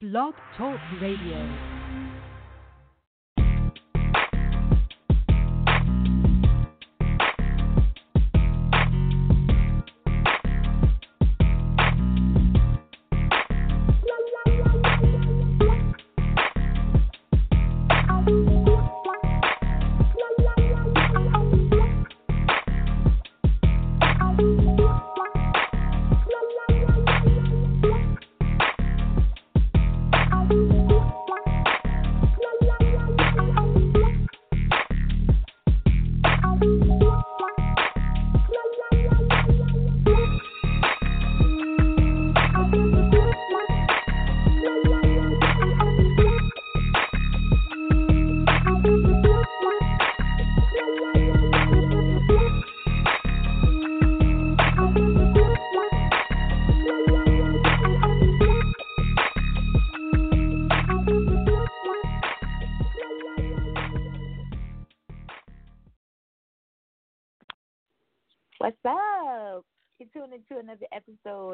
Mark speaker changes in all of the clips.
Speaker 1: Blog Talk Radio.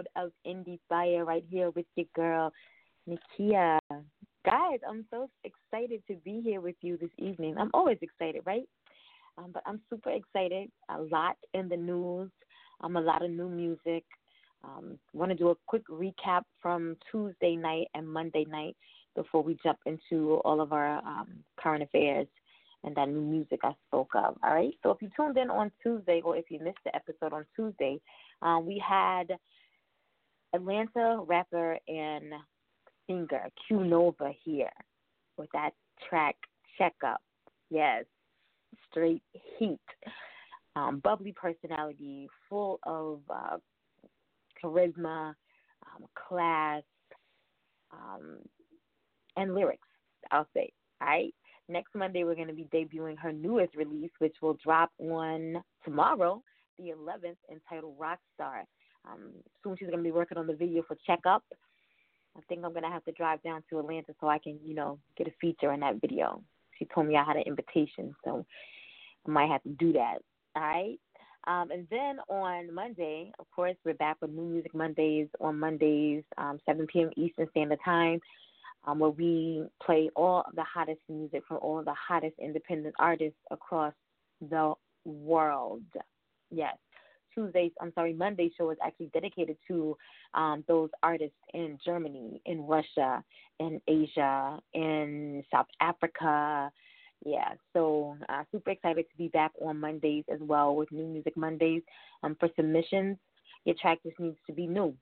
Speaker 2: Episode of Indie Fire right here with your girl, Nikia. Guys, I'm so excited to be here with you this evening. I'm always excited, right? Um, but I'm super excited. A lot in the news, um, a lot of new music. Um, Want to do a quick recap from Tuesday night and Monday night before we jump into all of our um, current affairs and that new music I spoke of. All right. So if you tuned in on Tuesday or if you missed the episode on Tuesday, um, we had Atlanta rapper and singer Q Nova here with that track Check Up. Yes, straight heat. Um, bubbly personality, full of uh, charisma, um, class, um, and lyrics, I'll say. All right. Next Monday, we're going to be debuting her newest release, which will drop on tomorrow, the 11th, entitled Rockstar. Um, soon she's going to be working on the video for Check Up. I think I'm going to have to drive down to Atlanta so I can, you know, get a feature in that video. She told me I had an invitation, so I might have to do that. All right. Um, and then on Monday, of course, we're back with New Music Mondays on Mondays, um, 7 p.m. Eastern Standard Time um, where we play all of the hottest music from all of the hottest independent artists across the world. Yes. Tuesdays, I'm sorry, Monday's show is actually dedicated to um, those artists in Germany, in Russia, in Asia, in South Africa. Yeah, so uh, super excited to be back on Mondays as well with New Music Mondays. Um, for submissions, your track just needs to be new.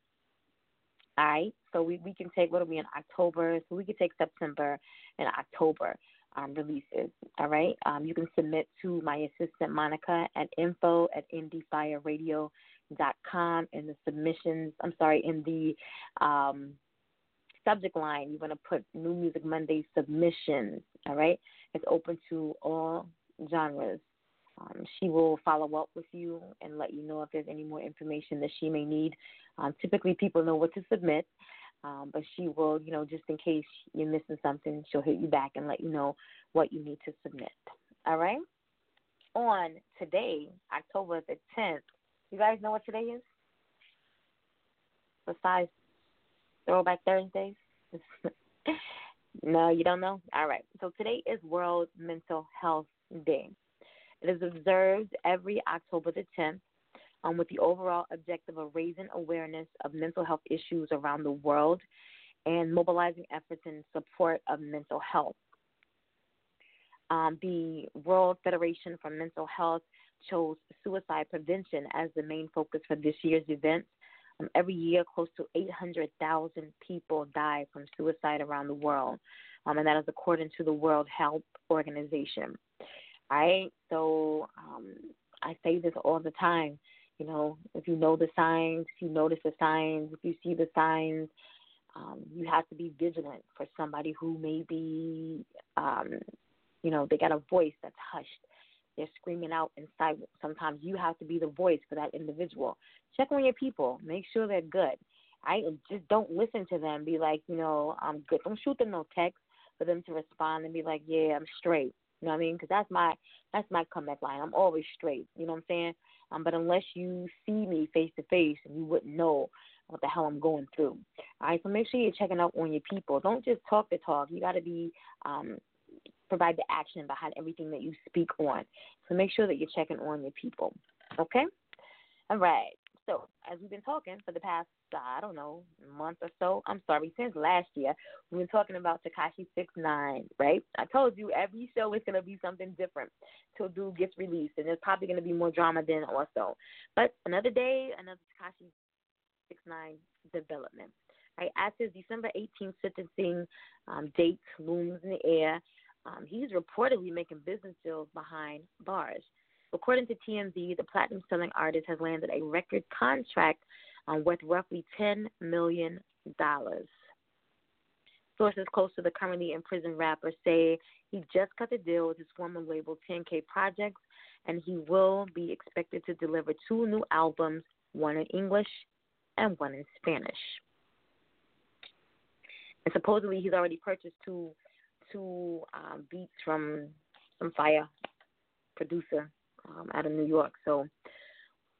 Speaker 2: All right. So we, we can take what are we in October? So we can take September and October um, releases. All right. Um, you can submit to my assistant Monica at info at indiefireradio.com in the submissions. I'm sorry, in the um, subject line, you want to put New Music Monday submissions. All right. It's open to all genres. Um, she will follow up with you and let you know if there's any more information that she may need. Um, typically, people know what to submit, um, but she will, you know, just in case you're missing something, she'll hit you back and let you know what you need to submit. All right? On today, October the 10th, you guys know what today is? Besides Throwback Thursdays? no, you don't know? All right. So today is World Mental Health Day. It is observed every October the 10th um, with the overall objective of raising awareness of mental health issues around the world and mobilizing efforts in support of mental health. Um, the World Federation for Mental Health chose suicide prevention as the main focus for this year's event. Um, every year, close to 800,000 people die from suicide around the world, um, and that is according to the World Health Organization right? So um, I say this all the time. You know, if you know the signs, if you notice the signs, if you see the signs, um, you have to be vigilant for somebody who may be, um, you know, they got a voice that's hushed. They're screaming out inside. Sometimes you have to be the voice for that individual. Check on your people. Make sure they're good. I just don't listen to them. Be like, you know, I'm good. Don't shoot them no text for them to respond and be like, yeah, I'm straight. You know what I mean? Because that's my that's my comeback line. I'm always straight. You know what I'm saying? Um, but unless you see me face to face, you wouldn't know what the hell I'm going through. All right, so make sure you're checking up on your people. Don't just talk the talk. You got to be um, provide the action behind everything that you speak on. So make sure that you're checking on your people. Okay? All right. So, as we've been talking for the past, uh, I don't know, month or so, I'm sorry, since last year, we've been talking about Tekashi Six Nine, right? I told you every show is going to be something different till Dude gets released, and there's probably going to be more drama then also. But another day, another Tekashi Six Nine development. Right, as his December 18th sentencing um, date looms in the air, um, he's reportedly making business deals behind bars. According to TMZ, the platinum selling artist has landed a record contract um, worth roughly $10 million. Sources close to the currently imprisoned rapper say he just cut a deal with his former label 10K Projects, and he will be expected to deliver two new albums, one in English and one in Spanish. And supposedly he's already purchased two two um, beats from some fire producer um, out of New York. So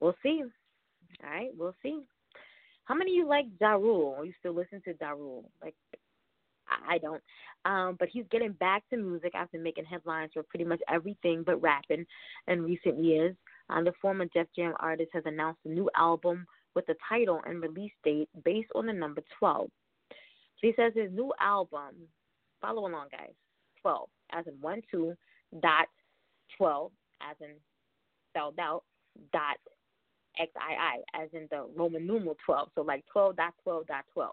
Speaker 2: we'll see. All right, we'll see. How many of you like Ja Rule? You still listen to Ja Rule? Like, I don't. Um, but he's getting back to music after making headlines for pretty much everything but rapping in recent years. Um, the former Def Jam artist has announced a new album with the title and release date based on the number 12. So he says his new album, follow along, guys, 12, as in 1 2 dot 12, as in spelled out dot XII, as in the Roman numeral 12. So like 12 dot 12 dot 12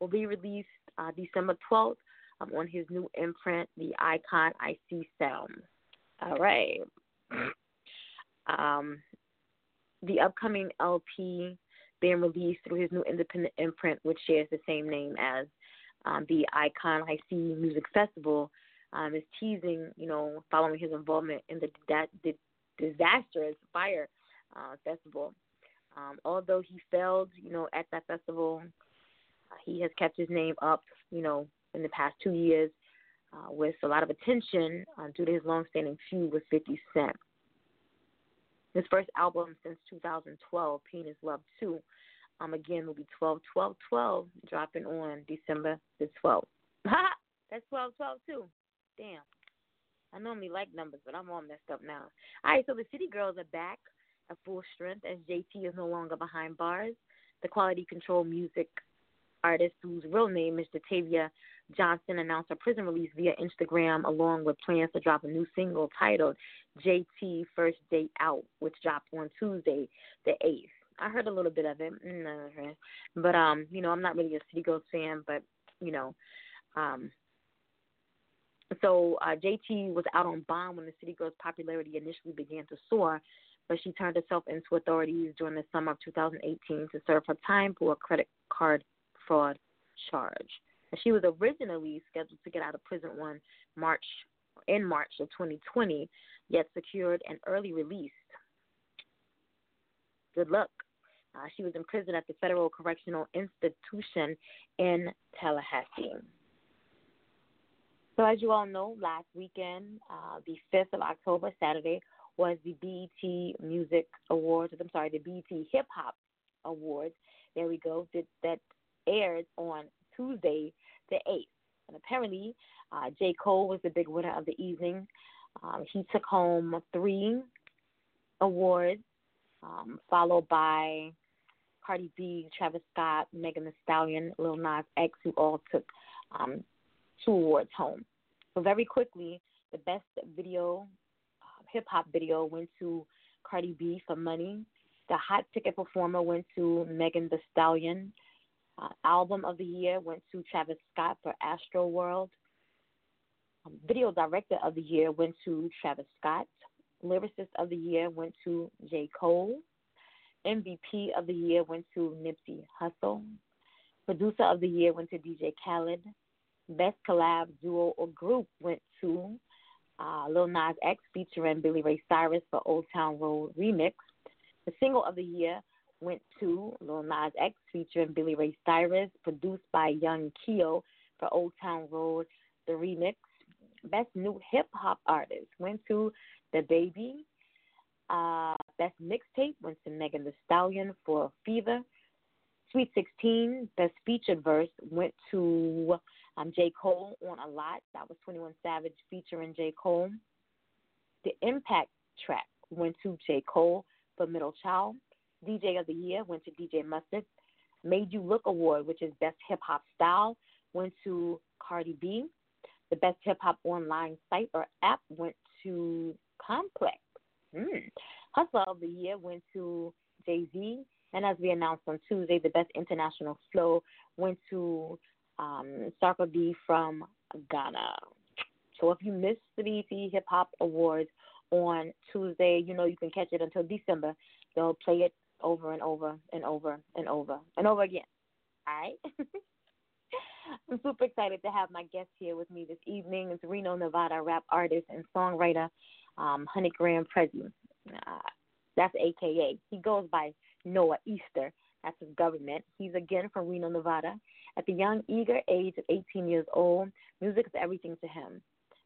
Speaker 2: will be released uh, December 12th um, on his new imprint, the Icon IC Sound. All right. Um, the upcoming LP being released through his new independent imprint, which shares the same name as um, the Icon IC Music Festival, um, is teasing, you know, following his involvement in the, the disastrous Fyre uh, festival. Um, although he failed, you know, at that festival, uh, he has kept his name up, you know, in the past two years uh, with a lot of attention uh, due to his long-standing feud with 50 Cent. His first album since 2012, Pain is Love 2, um, again will be 12 12 12, dropping on December the 12th. That's 12 12 too. Damn. I normally like numbers, but I'm all messed up now. All right, so the City Girls are back at full strength as JT is no longer behind bars. The Quality Control Music artist, whose real name is Jatavia Johnson, announced her prison release via Instagram, along with plans to drop a new single titled JT First Date Out, which dropped on Tuesday, the 8th. I heard a little bit of it, but um, you know, I'm not really a City Girls fan, but you know, um, so uh, JT was out on bond when the City Girls' popularity initially began to soar, but she turned herself into authorities during the summer of 2018 to serve her time for a credit card fraud charge. And she was originally scheduled to get out of prison on March in March of 2020, yet secured an early release. Good luck. Uh, she was in prison at the Federal Correctional Institution in Tallahassee. So, as you all know, last weekend, uh, the 5th of October, Saturday, was the BET Music Awards. I'm sorry, the BET Hip Hop Awards. There we go. That, that aired on Tuesday, the 8th. And apparently, uh, J. Cole was the big winner of the evening. Um, he took home three awards, um, followed by Cardi B, Travis Scott, Megan Thee Stallion, Lil Nas X, who all took um, two awards home. So very quickly, the best video, uh, hip hop video, went to Cardi B for Money. The hot ticket performer went to Megan Thee Stallion. Uh, album of the year went to Travis Scott for Astro World. Um, video director of the year went to Travis Scott. Lyricist of the year went to J. Cole. MVP of the year went to Nipsey Hussle. Producer of the year went to DJ Khaled. Best collab duo or group went to uh, Lil Nas X featuring Billy Ray Cyrus for Old Town Road remix. The single of the year went to Lil Nas X featuring Billy Ray Cyrus, produced by Young Keo for Old Town Road, the remix. Best new hip hop artist went to DaBaby. Uh, best mixtape went to Megan Thee Stallion for Fever. Sweet 16, Best Featured Verse, went to um, J. Cole on A Lot. That was 21 Savage featuring J. Cole. The Impact track went to J. Cole for Middle Child. DJ of the Year went to DJ Mustard. Made You Look Award, which is Best Hip Hop Style, went to Cardi B. The Best Hip Hop Online Site or App went to Complex. Mm. Hustler of the Year went to Jay Z. And as we announced on Tuesday, the Best International Flow went to um, Sarkodie from Ghana. So if you missed the BET Hip Hop Awards on Tuesday, you know you can catch it until December. They'll play it over and over and over and over and over again. All right. I'm super excited to have my guest here with me this evening. It's Reno, Nevada rap artist and songwriter, um, Hundred Gram Prezi. Uh, that's AKA. He goes by Noah Easter. That's his government. He's again from Reno, Nevada. At the young, eager age of 18 years old, music is everything to him.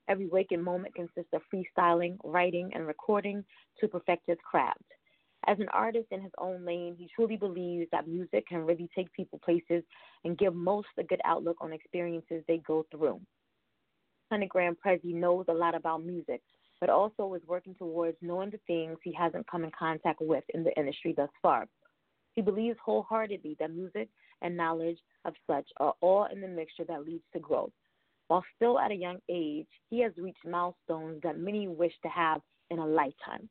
Speaker 2: Every waking moment consists of freestyling, writing, and recording to perfect his craft. As an artist in his own lane, he truly believes that music can really take people places and give most a good outlook on experiences they go through. Gram Prezi knows a lot about music, but also is working towards knowing the things he hasn't come in contact with in the industry thus far. He believes wholeheartedly that music and knowledge of such are all in the mixture that leads to growth. While still at a young age, he has reached milestones that many wish to have in a lifetime.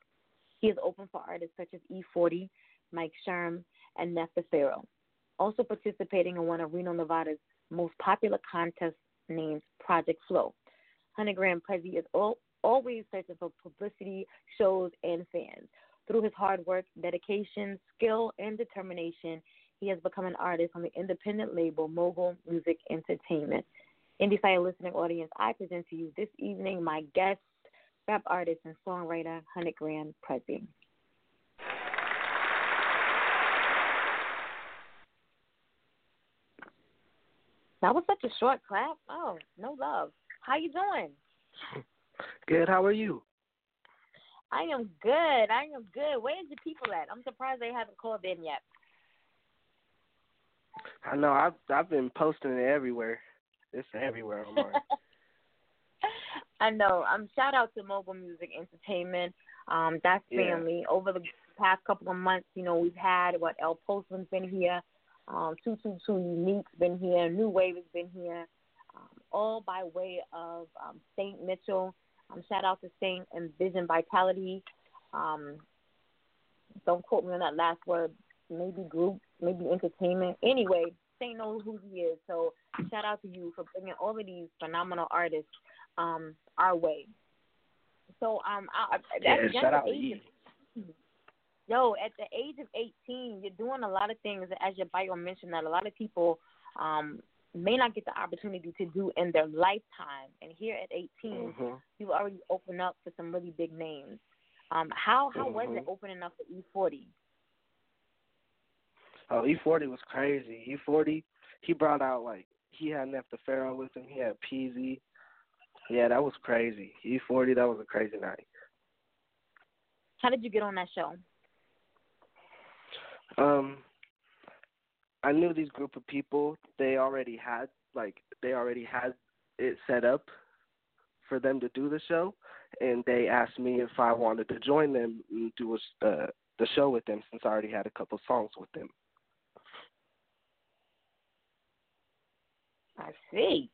Speaker 2: He is open for artists such as E40, Mike Sherm, and Nef Pharaoh. Also participating in one of Reno, Nevada's most popular contests named Project Flow. Hundred Gram Prezi is all, always searching for publicity, shows, and fans. Through his hard work, dedication, skill, and determination, he has become an artist on the independent label Mogul Music Entertainment. Indie Fire listening audience, I present to you this evening my guest, rap artist and songwriter Hundred Gram Prezi. That was such a short clap. Oh, no love. How you doing?
Speaker 3: Good. How are you?
Speaker 2: I am good. I am good. Where's the people at? I'm surprised they haven't called in yet.
Speaker 3: I know. I've I've been posting it everywhere. It's everywhere online.
Speaker 2: I know. Um, shout out to Mogul Music Entertainment. Um, that's family. Yeah. Over the past couple of months, you know, we've had what El Postman's been here, um, two two two Unique's been here, New Wave has been here, um, all by way of um, Saint Mitchell. Um, shout out to Saint and Vision Vitality. Um, don't quote me on that last word. Maybe group, maybe entertainment. Anyway, Saint knows who he is. So shout out to you for bringing all of these phenomenal artists um, our way. So um, I,
Speaker 3: yeah, shout out to you.
Speaker 2: Yo, at the age of 18, you're doing a lot of things, as your bio mentioned, that a lot of people um, may not get the opportunity to do in their lifetime. And here at 18,
Speaker 3: mm-hmm.
Speaker 2: you've already opened up for some really big names. Um, how how
Speaker 3: mm-hmm.
Speaker 2: was it opening up for E40?
Speaker 3: Oh, E40 was crazy. E40, he brought out like he had Nef Pharaoh with him. He had Peasy. Yeah, that was crazy. E40, that was a crazy night.
Speaker 2: How did you get on that show?
Speaker 3: Um, I knew these group of people. They already had like they already had it set up for them to do the show, and they asked me if I wanted to join them and do a, uh, the show with them since I already had a couple songs with them.
Speaker 2: I see.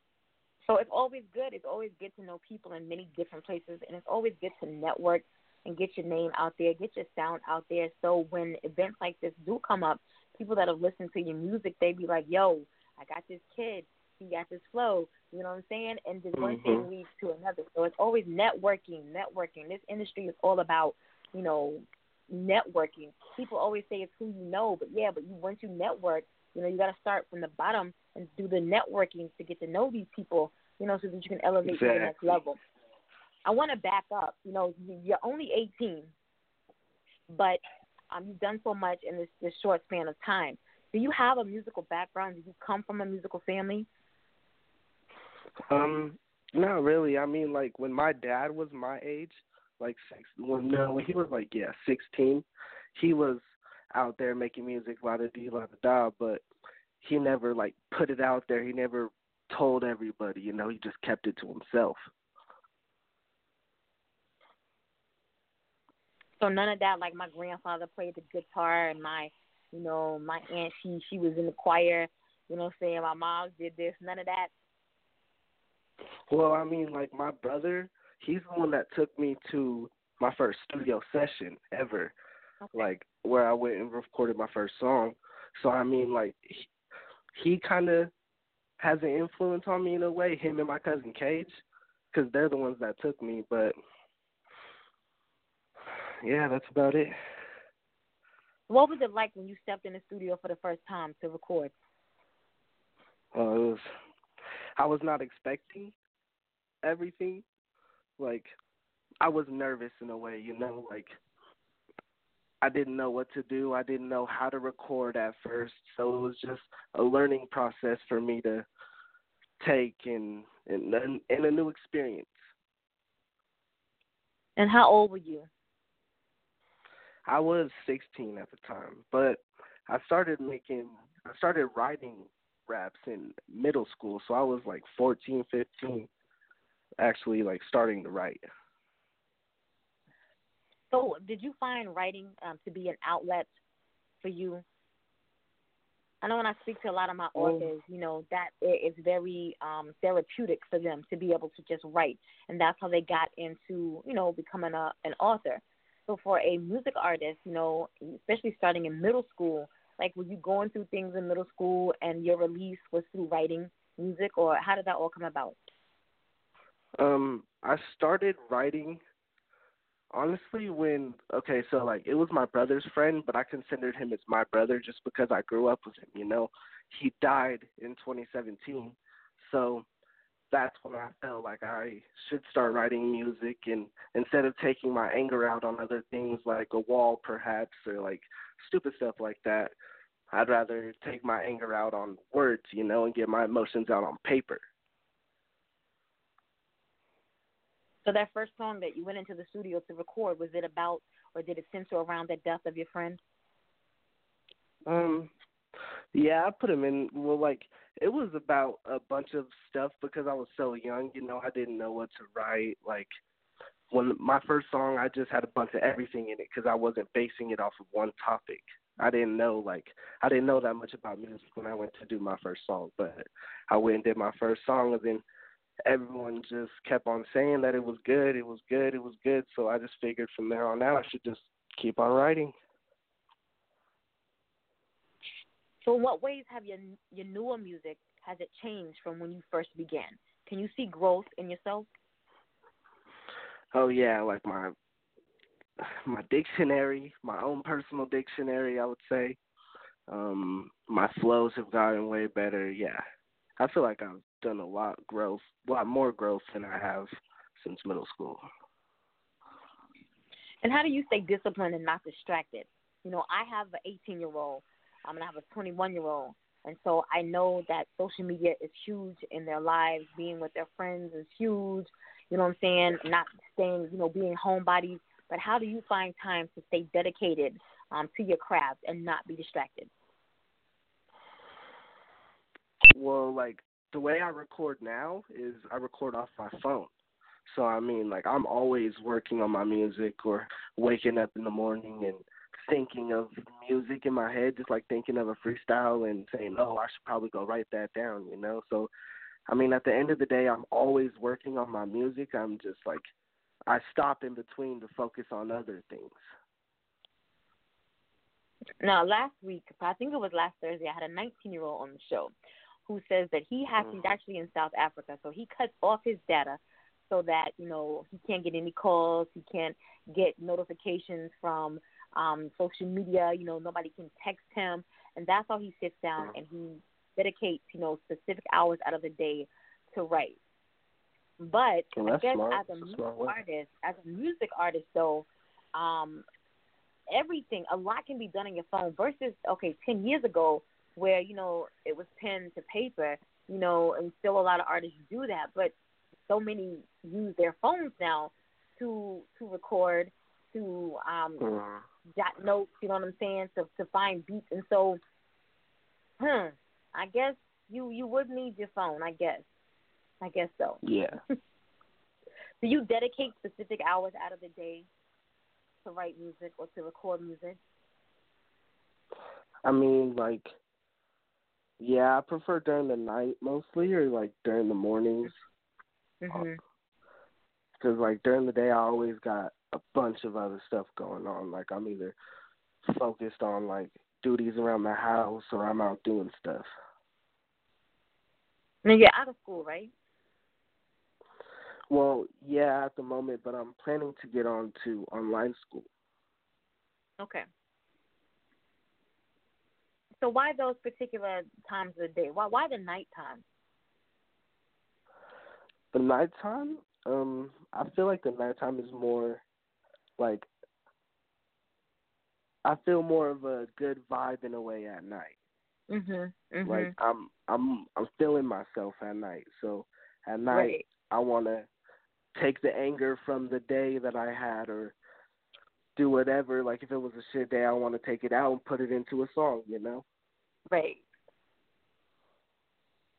Speaker 2: So it's always good. It's always good to know people in many different places, and it's always good to network and get your name out there, get your sound out there. So when events like this do come up, people that have listened to your music, they be like, "Yo, I got this kid. He got this flow." You know what I'm saying? And just one
Speaker 3: mm-hmm.
Speaker 2: thing leads to another. So it's always networking, networking. This industry is all about, you know, networking. People always say it's who you know, but yeah, but you once you network, you know, you got to start from the bottom and do the networking to get to know these people, you know, so that you can elevate
Speaker 3: exactly.
Speaker 2: to the next level. I want to back up. You know, you're only 18, but um, you've done so much in this, this short span of time. Do you have a musical background? Do you come from a musical family?
Speaker 3: Um, not really. I mean, like when my dad was my age, like six, when no, when he was like yeah, sixteen, he was out there making music, la da dee, la da da, but he never like put it out there. He never told everybody, you know, he just kept it to himself.
Speaker 2: So none of that, like my grandfather played the guitar and my, you know, my aunt she she was in the choir. You know what I'm saying? My mom did this. None of that.
Speaker 3: Well, I mean, like my brother, he's the one that took me to my first studio session ever,
Speaker 2: okay.
Speaker 3: like where I went and recorded my first song. So I mean, like he, kind of has an influence on me in a way. Him and my cousin Cage, because they're the ones that took me. But yeah, that's about it.
Speaker 2: What was it like when you stepped in the studio for the first time to record?
Speaker 3: Uh, it was. I was not expecting everything. Like, I was nervous in a way, you know, like I didn't know what to do. I didn't know how to record at first, so it was just a learning process for me to take and and and a new experience.
Speaker 2: And how old were you?
Speaker 3: I was 16 at the time, but I started making I started writing raps in middle school, so I was like 14, 15 actually like starting to write.
Speaker 2: So, did you find writing um, to be an outlet for you? I know when I speak to a lot of my authors, you know, that it is very um, therapeutic for them to be able to just write, and that's how they got into, you know, becoming a an author. So for a music artist, you know, especially starting in middle school, like were you going through things in middle school and your release was through writing music, or how did that all come about?
Speaker 3: Um, I started writing honestly when okay so like it was my brother's friend but i considered him as my brother just because i grew up with him you know? He died in 2017 mm-hmm. so that's when i felt like i should start writing music and instead of taking my anger out on other things like a wall perhaps or like stupid stuff like that i'd rather take my anger out on words you know and get my emotions out on paper
Speaker 2: So that first song that you went into the studio to record, was it about or did it center around the death of your friend?
Speaker 3: Um yeah, I put him in well like it was about a bunch of stuff because I was so young, you know, I didn't know what to write like when my first song I just had a bunch of everything in it cuz I wasn't basing it off of one topic. I didn't know like I didn't know that much about music when I went to do my first song, but I went and did my first song and then everyone just kept on saying that it was good, it was good, it was good. So I just figured from there on out I should just keep on writing.
Speaker 2: So, in what ways have your your newer music has it changed from when you first began? Can you see growth in yourself?
Speaker 3: Oh yeah, like my my dictionary, my own personal dictionary, I would say. Um, my flows have gotten way better. Yeah, I feel like I've done a lot growth, a lot more growth than I have since middle school.
Speaker 2: And how do you stay disciplined and not distracted? You know, I have an 18 year old. I'm gonna have a 21 year old, and so I know that social media is huge in their lives. Being with their friends is huge. You know what I'm saying? Not staying, you know, being homebodies. But how do you find time to stay dedicated um, to your craft and not be distracted?
Speaker 3: Well, like the way I record now is I record off my phone. So I mean, like I'm always working on my music or waking up in the morning and thinking of music in my head, just like thinking of a freestyle and saying, "Oh, I should probably go write that down," you know. So, I mean, at the end of the day, I'm always working on my music. I'm just like, I stop in between to focus on other things.
Speaker 2: Now, last week, I think it was last Thursday, I had a 19 year old on the show who says that he has he's mm. actually in South Africa, so he cuts off his data so that you know he can't get any calls, he can't get notifications from um, social media. You know, nobody can text him, and that's how he sits down and he dedicates you know specific hours out of the day to write. But
Speaker 3: well,
Speaker 2: I guess
Speaker 3: smart.
Speaker 2: as a music artist, as a music artist though, um, everything a lot can be done on your phone versus okay, ten years ago where you know it was pen to paper, you know, and still a lot of artists do that, but so many use their phones now to to record, to um
Speaker 3: Mhm.
Speaker 2: jot notes, you know what I'm saying, to to find beats and so hmm, I guess you you would need your phone, I guess. I guess so.
Speaker 3: Yeah.
Speaker 2: Do you dedicate specific hours out of the day to write music or to record music?
Speaker 3: I mean, like, yeah, I prefer during the night mostly, or like during the mornings,
Speaker 2: Mhm.
Speaker 3: because like during the day I always got a bunch of other stuff going on. Like I'm either focused on like duties around the house, or I'm out doing stuff.
Speaker 2: Now you're out of school, right?
Speaker 3: Well, yeah, at the moment, but I'm planning to get on to online school.
Speaker 2: Okay. So why those particular times of the day? Why why the nighttime?
Speaker 3: The nighttime, um, I feel like the nighttime is more like I feel more of a good vibe in a way at night.
Speaker 2: Mhm. Mhm.
Speaker 3: Like I'm I'm I'm feeling myself at night. So at night
Speaker 2: right.
Speaker 3: I wanna take the anger from the day that I had or do whatever. Like if it was a shit day I wanna take it out and put it into a song, you know?
Speaker 2: Right.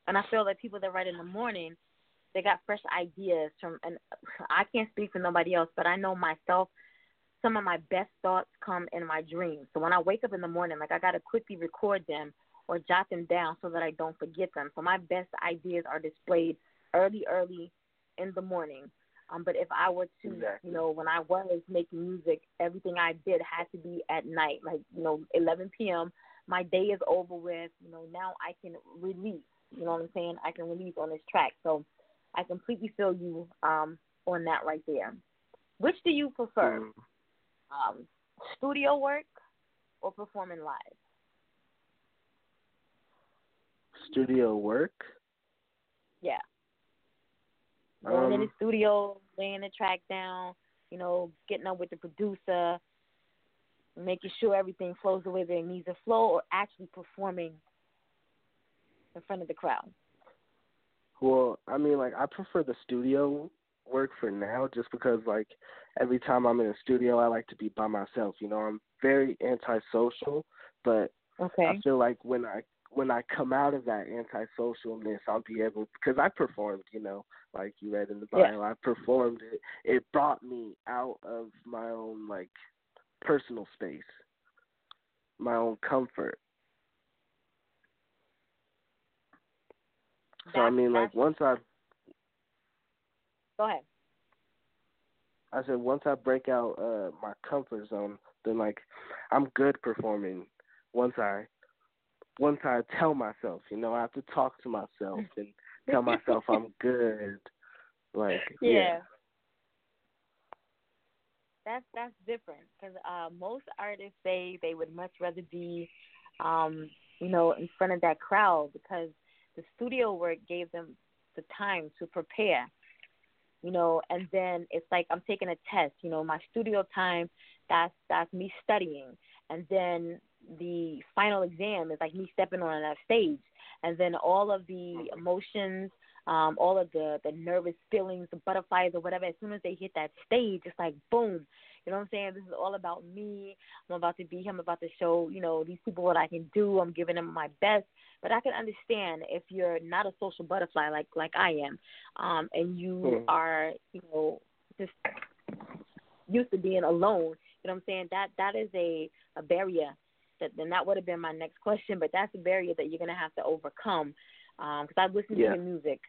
Speaker 2: And I feel like people that write in the morning, they got fresh ideas from and I can't speak for nobody else, but I know myself some of my best thoughts come in my dreams. So when I wake up in the morning, like I gotta quickly record them or jot them down so that I don't forget them. So my best ideas are displayed early, early in the morning. Um, but if I were to,
Speaker 3: Exactly.
Speaker 2: you know, when I was making music, everything I did had to be at night, like you know, 11 p.m. My day is over with. You know, now I can release. You know what I'm saying? I can release on this track. So I completely feel you um, on that right there. Which do you prefer,
Speaker 3: Mm.
Speaker 2: um, studio work or performing live?
Speaker 3: Studio work.
Speaker 2: Yeah. Going in
Speaker 3: Um,
Speaker 2: the studio, laying the track down, you know, getting up with the producer, making sure everything flows the way that it needs to flow, or actually performing in front of the crowd.
Speaker 3: Well, I mean, like I prefer the studio work for now, just because like every time I'm in a studio, I like to be by myself. You know, I'm very antisocial, but
Speaker 2: Okay.
Speaker 3: I feel like when I when I come out of that antisocialness, I'll be able because I performed. You know, like you read in the
Speaker 2: Yeah.
Speaker 3: I performed it. It brought me out of my own like personal space, my own comfort. So I mean, like once I
Speaker 2: Go ahead.
Speaker 3: I said once I break out uh my comfort zone, then like I'm good performing. Once I once I tell myself, you know, I have to talk to myself and tell myself I'm good. Like
Speaker 2: yeah.
Speaker 3: yeah,
Speaker 2: That's that's different because uh, most artists say they would much rather be, um, you know, in front of that crowd because the studio work gave them the time to prepare, you know, and then it's like I'm taking a test, you know, my studio time, that's that's me studying, and then the final exam is like me stepping on that stage, and then all of the emotions um, all of the the nervous feelings, the butterflies or whatever. As soon as they hit that stage, it's like boom. You know what I'm saying? This is all about me. I'm about to be here. I'm about to show you know these people what I can do. I'm giving them my best. But I can understand if you're not a social butterfly like like I am, um, and you
Speaker 3: Mhm.
Speaker 2: are you know just used to being alone. You know what I'm saying? That that is a a barrier. That then that would have been my next question, but that's a barrier that you're gonna have to overcome. Because I listen
Speaker 3: Yeah.
Speaker 2: to your music,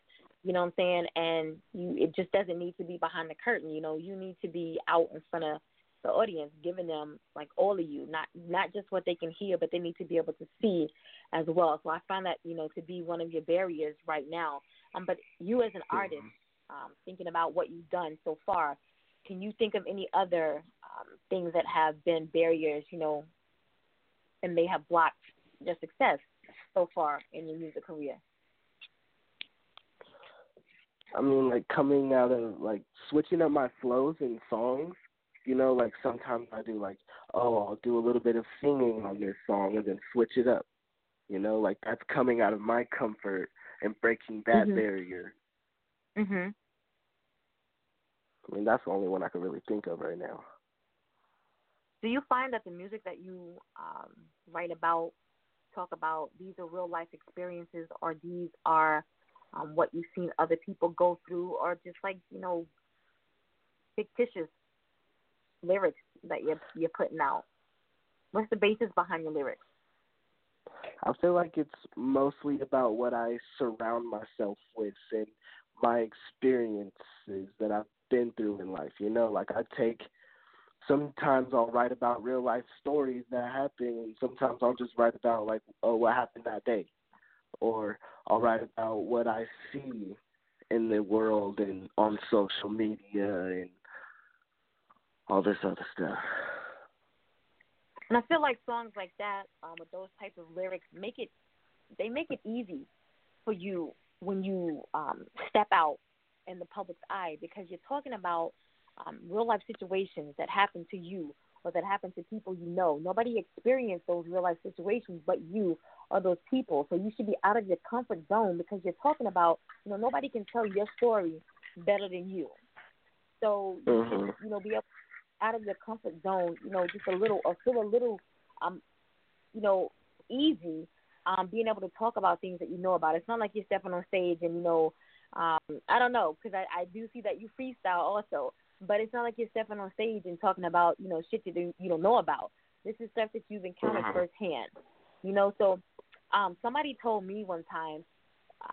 Speaker 2: you know what I'm saying, and you it just doesn't need to be behind the curtain. You know, you need to be out in front of the audience, giving them like all of you, not not just what they can hear, but they need to be able to see as well. So I find that you know to be one of your barriers right now. Um, but you as an artist, um, thinking about what you've done so far, can you think of any other um, things that have been barriers, you know, and may have blocked your success so far in your music career?
Speaker 3: I mean, like coming out of like switching up my flows in songs. You know, like sometimes I do like, oh, I'll do a little bit of singing on this song and then switch it up. You know, like that's coming out of my comfort and breaking that
Speaker 2: Mhm.
Speaker 3: barrier.
Speaker 2: Mhm.
Speaker 3: I mean, that's the only one I can really think of right now.
Speaker 2: Do you find that the music that you um, write about, talk about, these are real life experiences, or these are um, what you've seen other people go through, or just like you know, fictitious lyrics that you're you're putting out? What's the basis behind your lyrics?
Speaker 3: I feel like it's mostly about what I surround myself with and my experiences that I've been through in life. You know, like I take sometimes I'll write about real life stories that happen sometimes I'll just write about like oh what happened that day. Or I'll write about what I see in the world and on social media and all this other stuff.
Speaker 2: And I feel like songs like that, um, with those types of lyrics, make it they make it easy for you when you um, step out in the public's eye because you're talking about um, real life situations that happen to you or that happen to people you know. Nobody experienced those real life situations but you or those people. So you should be out of your comfort zone because you're talking about, you know, nobody can tell your story better than you. So
Speaker 3: mm-hmm.
Speaker 2: you, you know, be able out of your comfort zone, you know, just a little or feel a little um you know, easy um being able to talk about things that you know about. It's not like you're stepping on stage and you know um I don't know because I I do see that you freestyle also, but it's not like you're stepping on stage and talking about, you know, shit that you don't know about. This is stuff that you've encountered mm-hmm. firsthand. You know, so um somebody told me one time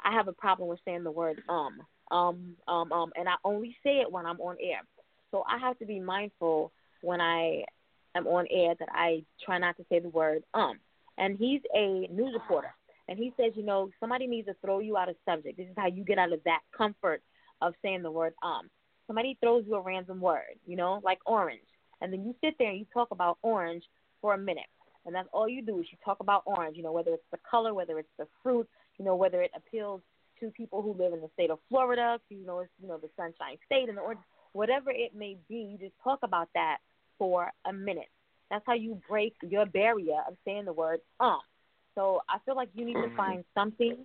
Speaker 2: I have a problem with saying the word um um um um and I only say it when I'm on air. So I have to be mindful when I am on air that I try not to say the word um. And he's a news reporter. And he says, you know, somebody needs to throw you out of subject. This is how you get out of that comfort of saying the word um. Somebody throws you a random word, you know, like orange. And then you sit there and you talk about orange for a minute. And that's all you do is you talk about orange, you know, whether it's the color, whether it's the fruit, you know, whether it appeals to people who live in the state of Florida, you know, it's, you know, the sunshine state and the orange whatever it may be, you just talk about that for a minute. That's how you break your barrier of saying the word um. So I feel like you need to mm-hmm. find something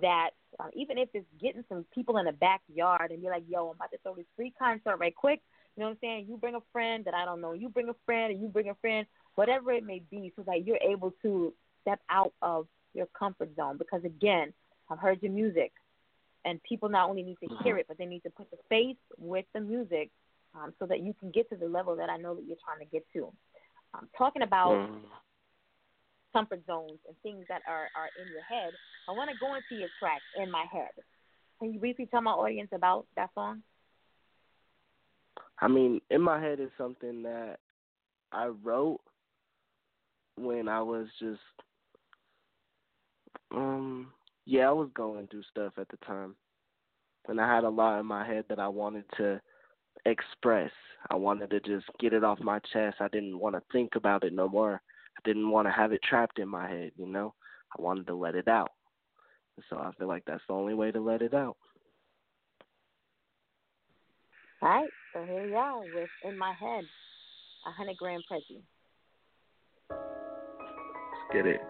Speaker 2: that, uh, even if it's getting some people in the backyard and you're like, yo, I'm about to throw this free concert right quick. You know what I'm saying? You bring a friend that I don't know. You bring a friend, and you bring a friend, whatever it may be, so that you're able to step out of your comfort zone. Because again, I've heard your music and people not only need to hear mm-hmm. it, but they need to put the face with the music um, so that you can get to the level that I know that you're trying to get to. Um, talking about mm. Comfort zones and things that are, are in your head, I want to go into your track, In My Head. Can you briefly tell my audience about that song?
Speaker 3: I mean, In My Head is something that I wrote when I was just um yeah, I was going through stuff at the time. And I had a lot in my head that I wanted to express. I wanted to just get it off my chest. I didn't want to think about it no more. I didn't want to have it trapped in my head, you know? I wanted to let it out. So I feel like that's the only way to let it out.
Speaker 2: All right, so here we are with In My Head, a 100 grand Prezi.
Speaker 3: Let's get it.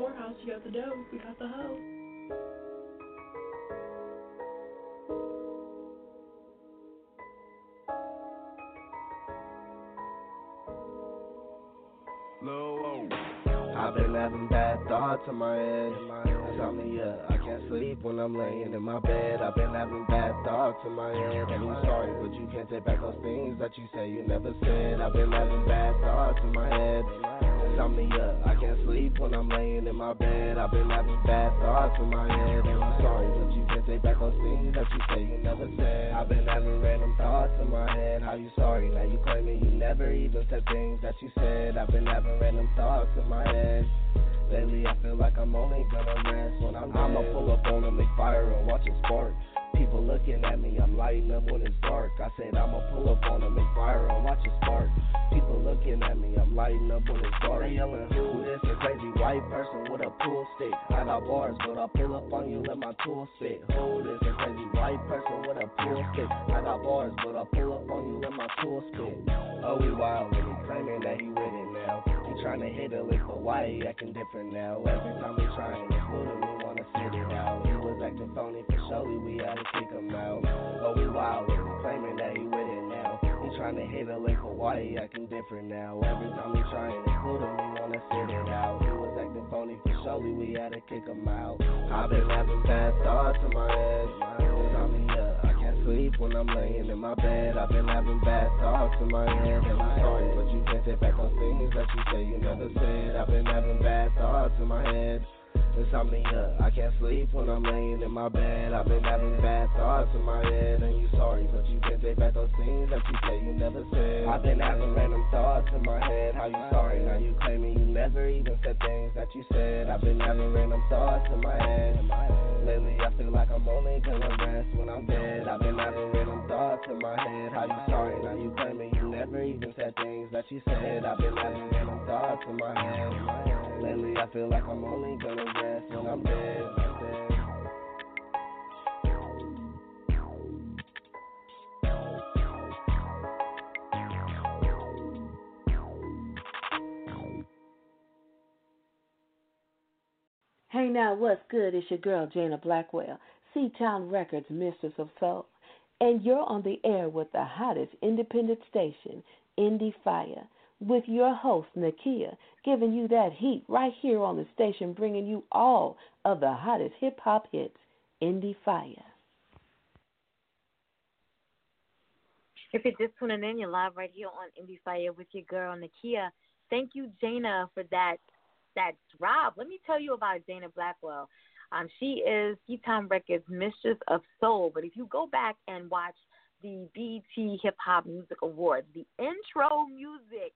Speaker 4: whorehouse, you got the dough, we got the hoe.
Speaker 5: In my head. Me, yeah, I can't sleep when I'm laying in my bed. I've been having bad thoughts in my head. And I'm sorry, but you can't take back those things that you say you never said. I've been having bad thoughts in my head insomnia. Uh, I can't sleep when I'm laying in my bed. I've been having bad thoughts in my head. And I'm sorry, but you can't take back those things that you say you never said. I've been having random thoughts in my head. How you sorry? Now you claiming you never even said things that you said. I've been having random thoughts in my head. Lately, I feel like I'm only gonna rest when I'm. I'ma pull up on them, make fire and watch it spark. People looking at me, I'm lighting up when it's dark. I said I'ma pull up on them, make fire and watch it spark. People looking at me, I'm lighting up when it's dark. They yelling, this? A crazy white person with a pool stick. I got bars, but I pull up on you, let my tool spit. Who this? A crazy white person with a pool stick. I got bars, but I pull up on you, let my tool spit. Oh, we wild, and he claiming that he with it now. He trying to hit but why he acting different now? Every time he trying, it's me, wanna sit it out. He was acting phony for surely we had to kick him out. Oh, we wildin', claiming that he with it now. He trying to hit a link Hawaii, acting different now. Every time he trying to include him, he wanna sit it out. He was acting phony for surely we had to kick him out. I've been having bad thoughts in my head. I can't sleep when I'm laying in my bed. I've been having bad thoughts in my head. I'm sorry, but you can't take back those things that you say you never said. I've been having bad thoughts in my head. Insomnia, uh, I can't sleep when I'm laying in my bed. I've been having bad thoughts in my head, and you sorry, but you can't take back those things that you say you never said. I've been having random thoughts in my head. How you sorry? Now you claiming you never even said things that you said. I've been having random thoughts in my head. Lately, I feel like I'm only gonna rest when I'm dead. I've been having random thoughts in my head. How you sorry? Now you claiming you never even said things that you said. I've been having random thoughts in my head. Lately, I feel like I'm only gonna rest when I'm dead.
Speaker 1: Hey now, what's good? It's your girl Jana Blackwell, C-Town Records, Mistress of Soul, and you're on the air with the hottest independent station, Indie Fire, with your host Nakia, giving you that heat right here on the station, bringing you all of the hottest hip hop hits, Indie Fire.
Speaker 2: If you're just tuning in, you're live right here on Indie Fire with your girl Nakia. Thank you, Jana, for that that drop. Let me tell you about Jana Blackwell. Um, she is T-Time Records Mistress of Soul. But if you go back and watch the BET Hip Hop Music Awards, the intro music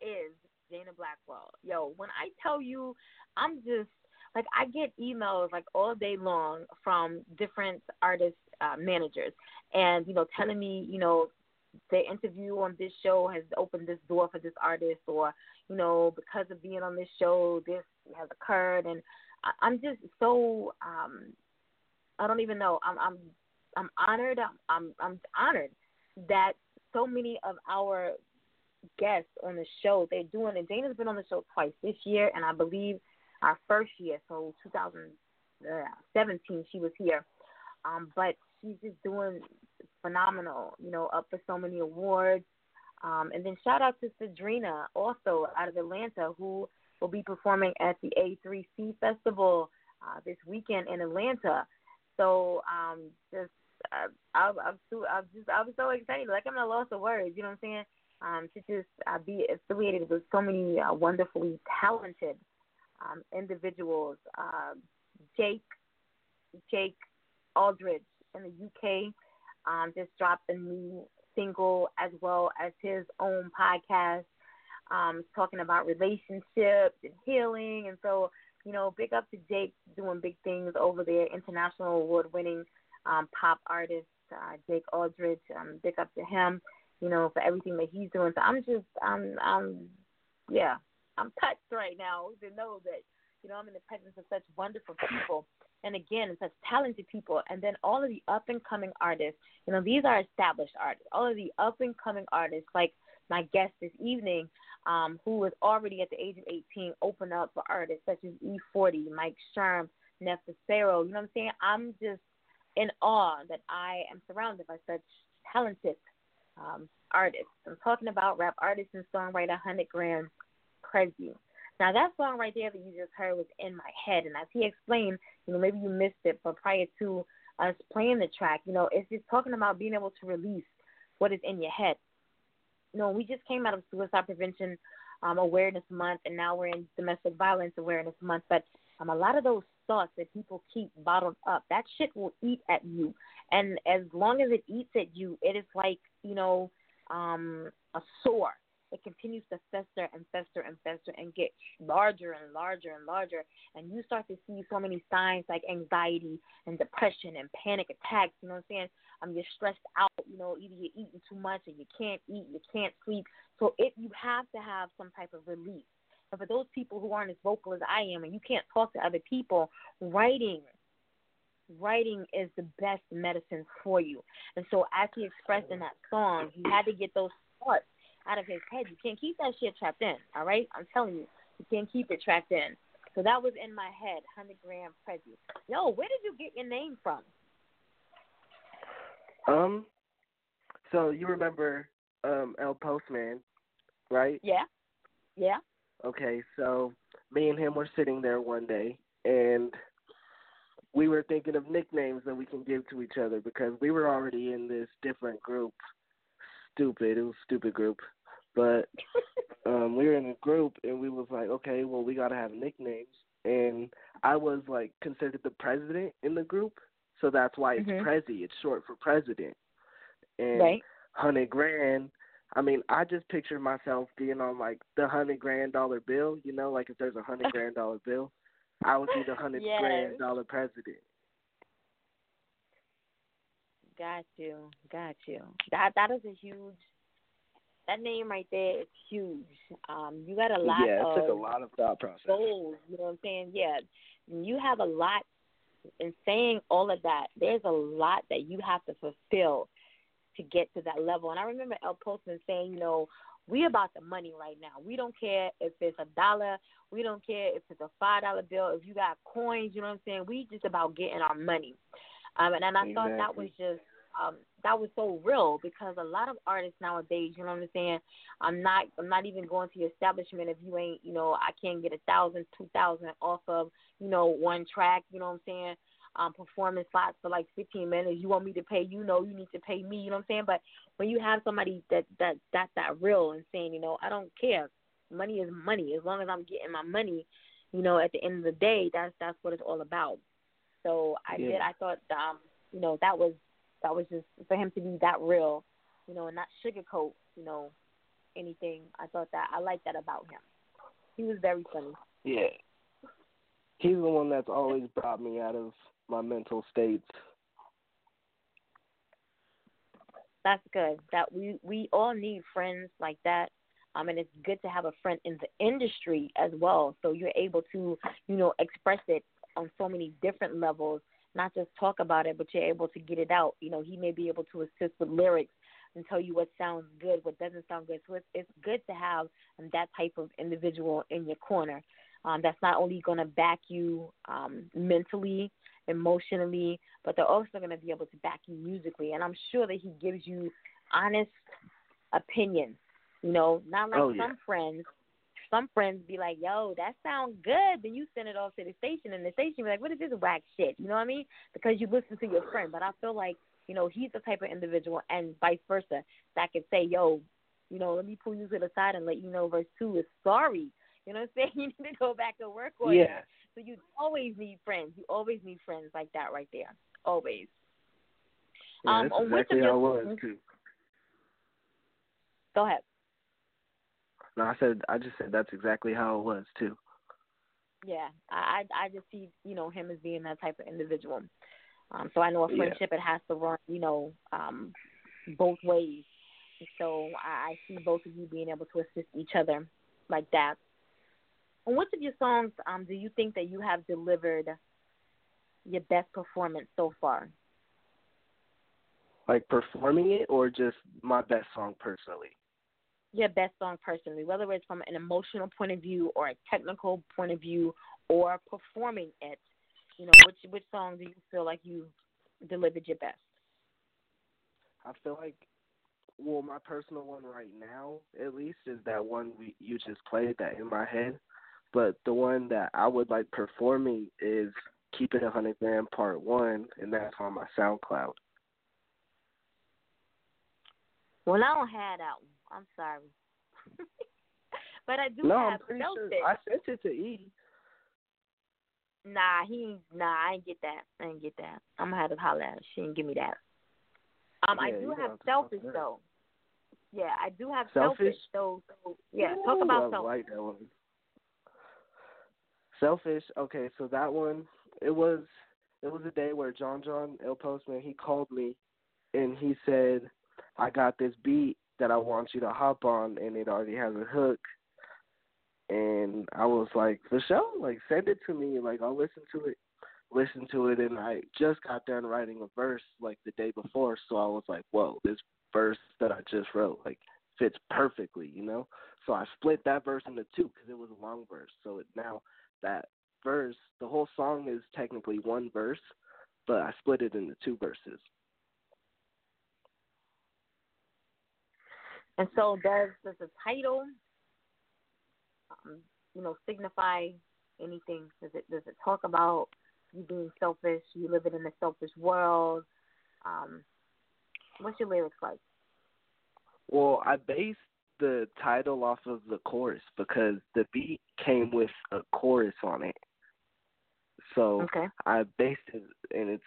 Speaker 2: is Jana Blackwell. Yo, when I tell you, I'm just like I get emails like all day long from different artist uh, managers, and you know, telling me, you know, the interview on this show has opened this door for this artist, or you know, because of being on this show, this has occurred, and I, I'm just so um, I don't even know. I'm I'm I'm honored. I'm I'm, I'm honored that so many of our guests on the show they're doing it. Dana's been on the show twice this year, and I believe our first year, so 2017, she was here. Um, but she's just doing phenomenal. You know, up for so many awards. Um, and then shout out to Sadrina, also out of Atlanta, who will be performing at the A3C Festival uh, this weekend in Atlanta. So um, just uh, I, I'm, so, I'm just I'm so excited. Like I'm at a loss of words. You know what I'm saying? Um, to just uh, be affiliated with so many uh, wonderfully talented um, individuals. Uh, Jake Jake Aldridge in the UK um, just dropped a new single as well as his own podcast um, talking about relationships and healing. And so, you know, big up to Jake doing big things over there, international award winning um, pop artist uh, Jake Aldridge. Um, big up to him, you know, for everything that he's doing. So I'm just, I'm, I'm, yeah, I'm touched right now to know that, you know, I'm in the presence of such wonderful people and again, such talented people. And then all of the up and coming artists, you know, these are established artists. All of the up and coming artists, like my guest this evening, um, who was already at the age of 18, open up for artists such as E-40, Mike Sherm, Nefasero. You know what I'm saying? I'm just in awe that I am surrounded by such talented um, artists. I'm talking about rap artist and songwriter 100 Grand Prezi. Now that song right there that you just heard was in my head, and as he explained, you know maybe you missed it, but prior to us playing the track, you know it's just talking about being able to release what is in your head. You know, we just came out of Suicide Prevention um, Awareness Month, and now we're in Domestic Violence Awareness Month. But um, a lot of those thoughts that people keep bottled up, that shit will eat at you, and as long as it eats at you, it is like you know um, a sore it continues to fester and fester and fester and get larger and larger and larger. And you start to see so many signs like anxiety and depression and panic attacks. You know what I'm saying? Um, you're stressed out. You know, either you're eating too much or you can't eat, you can't sleep. So it you have to have some type of relief. And for those people who aren't as vocal as I am and you can't talk to other people, writing writing is the best medicine for you. And so as he expressed in that song, he had to get those thoughts out of his head. You can't keep that shit trapped in. All right, I'm telling you, you can't keep it trapped in. So that was in my head, hundred grand Prezi. Yo, where did you get your name from?
Speaker 3: Um, so you remember um El Postman, right?
Speaker 2: Yeah, yeah.
Speaker 3: Okay, so me and him were sitting there one day, and we were thinking of nicknames that we can give to each other because we were already in this different group. Stupid, it was a stupid group, but um we were in a group and we was like, okay, well we gotta have nicknames, and I was like considered the president in the group, so that's why it's
Speaker 2: Mhm.
Speaker 3: Prezi. It's short for president, and
Speaker 2: Right.
Speaker 3: hundred grand. I mean, I just pictured myself being on like the hundred grand dollar bill. You know, like if there's a hundred grand dollar bill, I would be the hundred
Speaker 2: Yes.
Speaker 3: grand dollar president.
Speaker 2: Got you, got you. That that is a huge. That name right there is huge. Um, you got a lot
Speaker 3: yeah, it
Speaker 2: of
Speaker 3: took a lot of thought process.
Speaker 2: goals. You know what I'm saying? Yeah, you have a lot. In saying all of that, there's a lot that you have to fulfill to get to that level. And I remember El Postman saying, you know, we about the money right now. We don't care if it's a dollar. We don't care if it's a five dollar bill. If you got coins, you know what I'm saying. We just about getting our money. Um, and, and I thought that was just um, that was so real because a lot of artists nowadays, you know what I'm saying. I'm not I'm not even going to your establishment if you ain't you know I can't get a thousand, two thousand off of you know one track. You know what I'm saying. Um, performance slots for like 15 minutes. You want me to pay you? know you need to pay me. You know what I'm saying. But when you have somebody that that that that real and saying you know I don't care. Money is money as long as I'm getting my money. You know at the end of the day that's that's what it's all about. So I
Speaker 3: Yeah.
Speaker 2: did. I thought, um, you know, that was that was just for him to be that real, you know, and not sugarcoat, you know, anything. I thought that I liked that about him. He was very funny.
Speaker 3: Yeah. He's the one that's always brought me out of my mental states.
Speaker 2: That's good. That we we all need friends like that. Um, and it's good to have a friend in the industry as well, so you're able to, you know, express it on so many different levels. Not just talk about it, but you're able to get it out. You know, he may be able to assist with lyrics and tell you what sounds good, what doesn't sound good. So it's it's good to have um, that type of individual in your corner. Um, that's not only going to back you um, mentally, emotionally, but they're also going to be able to back you musically. And I'm sure that he gives you honest opinions. You know, not like
Speaker 3: Oh, yeah.
Speaker 2: some friends. Some friends be like, "Yo, that sounds good." Then you send it off to the station, and the station be like, "What is this whack shit?" You know what I mean? Because you listen to your friend. But I feel like you know he's the type of individual, and vice versa, that could say, "Yo, you know, let me pull you to the side and let you know verse two is sorry." You know what I'm saying? You need to go back and work on it.
Speaker 3: Yeah.
Speaker 2: So you always need friends. You always need friends like that right there. Always.
Speaker 3: Yeah,
Speaker 2: Um,
Speaker 3: that's exactly how it was too.
Speaker 2: Go ahead.
Speaker 3: No, I said I just said that's exactly how it was too.
Speaker 2: Yeah, I I just see you know him as being that type of individual. Um, so I know a
Speaker 3: Yeah.
Speaker 2: friendship it has to run you know um, both ways. So I, I see both of you being able to assist each other like that. On which of your songs um, do you think that you have delivered your best performance so far?
Speaker 3: Like performing it or just my best song personally.
Speaker 2: Your best song personally, whether it's from an emotional point of view or a technical point of view or performing it. You know, which which song do you feel like you delivered your best?
Speaker 3: I feel like well, my personal one right now, at least, is that one we you just played that in my head. But the one that I would like performing is Keep It a Hundred Grand Part One, and that's on my SoundCloud.
Speaker 2: Well, I don't have that one. I'm sorry, but I do
Speaker 3: no,
Speaker 2: have
Speaker 3: I'm pretty
Speaker 2: Selfish.
Speaker 3: sure I sent it to E.
Speaker 2: Nah, he ain't- nah, I ain't get that. I ain't get that. I'm gonna have to holler at her. She didn't give me that. Um, I do have
Speaker 3: gonna have to
Speaker 2: selfish
Speaker 3: talk to her.
Speaker 2: though. Yeah, I do have
Speaker 3: Selfish?
Speaker 2: So, so yeah, talk about
Speaker 3: I
Speaker 2: selfish.
Speaker 3: like that one. Selfish. Okay, so that one it was it was a day where John John El Postman he called me and he said, I got this beat that I want you to hop on and it already has a hook and I was like, For sure, like send it to me, like I'll listen to it listen to it and I just got done writing a verse like the day before so I was like, Whoa, this verse that I just wrote like fits perfectly, you know? So I split that verse into two because it was a long verse. So it now that verse. The whole song is technically one verse, but I split it into two verses.
Speaker 2: And so, does does the title, um, you know, signify anything? Does it does it talk about you being selfish, you living in a selfish world? Um, what's your lyrics like?
Speaker 3: Well, I based the title off of the chorus because the beat came with a chorus on it. So
Speaker 2: okay.
Speaker 3: I based it, and it's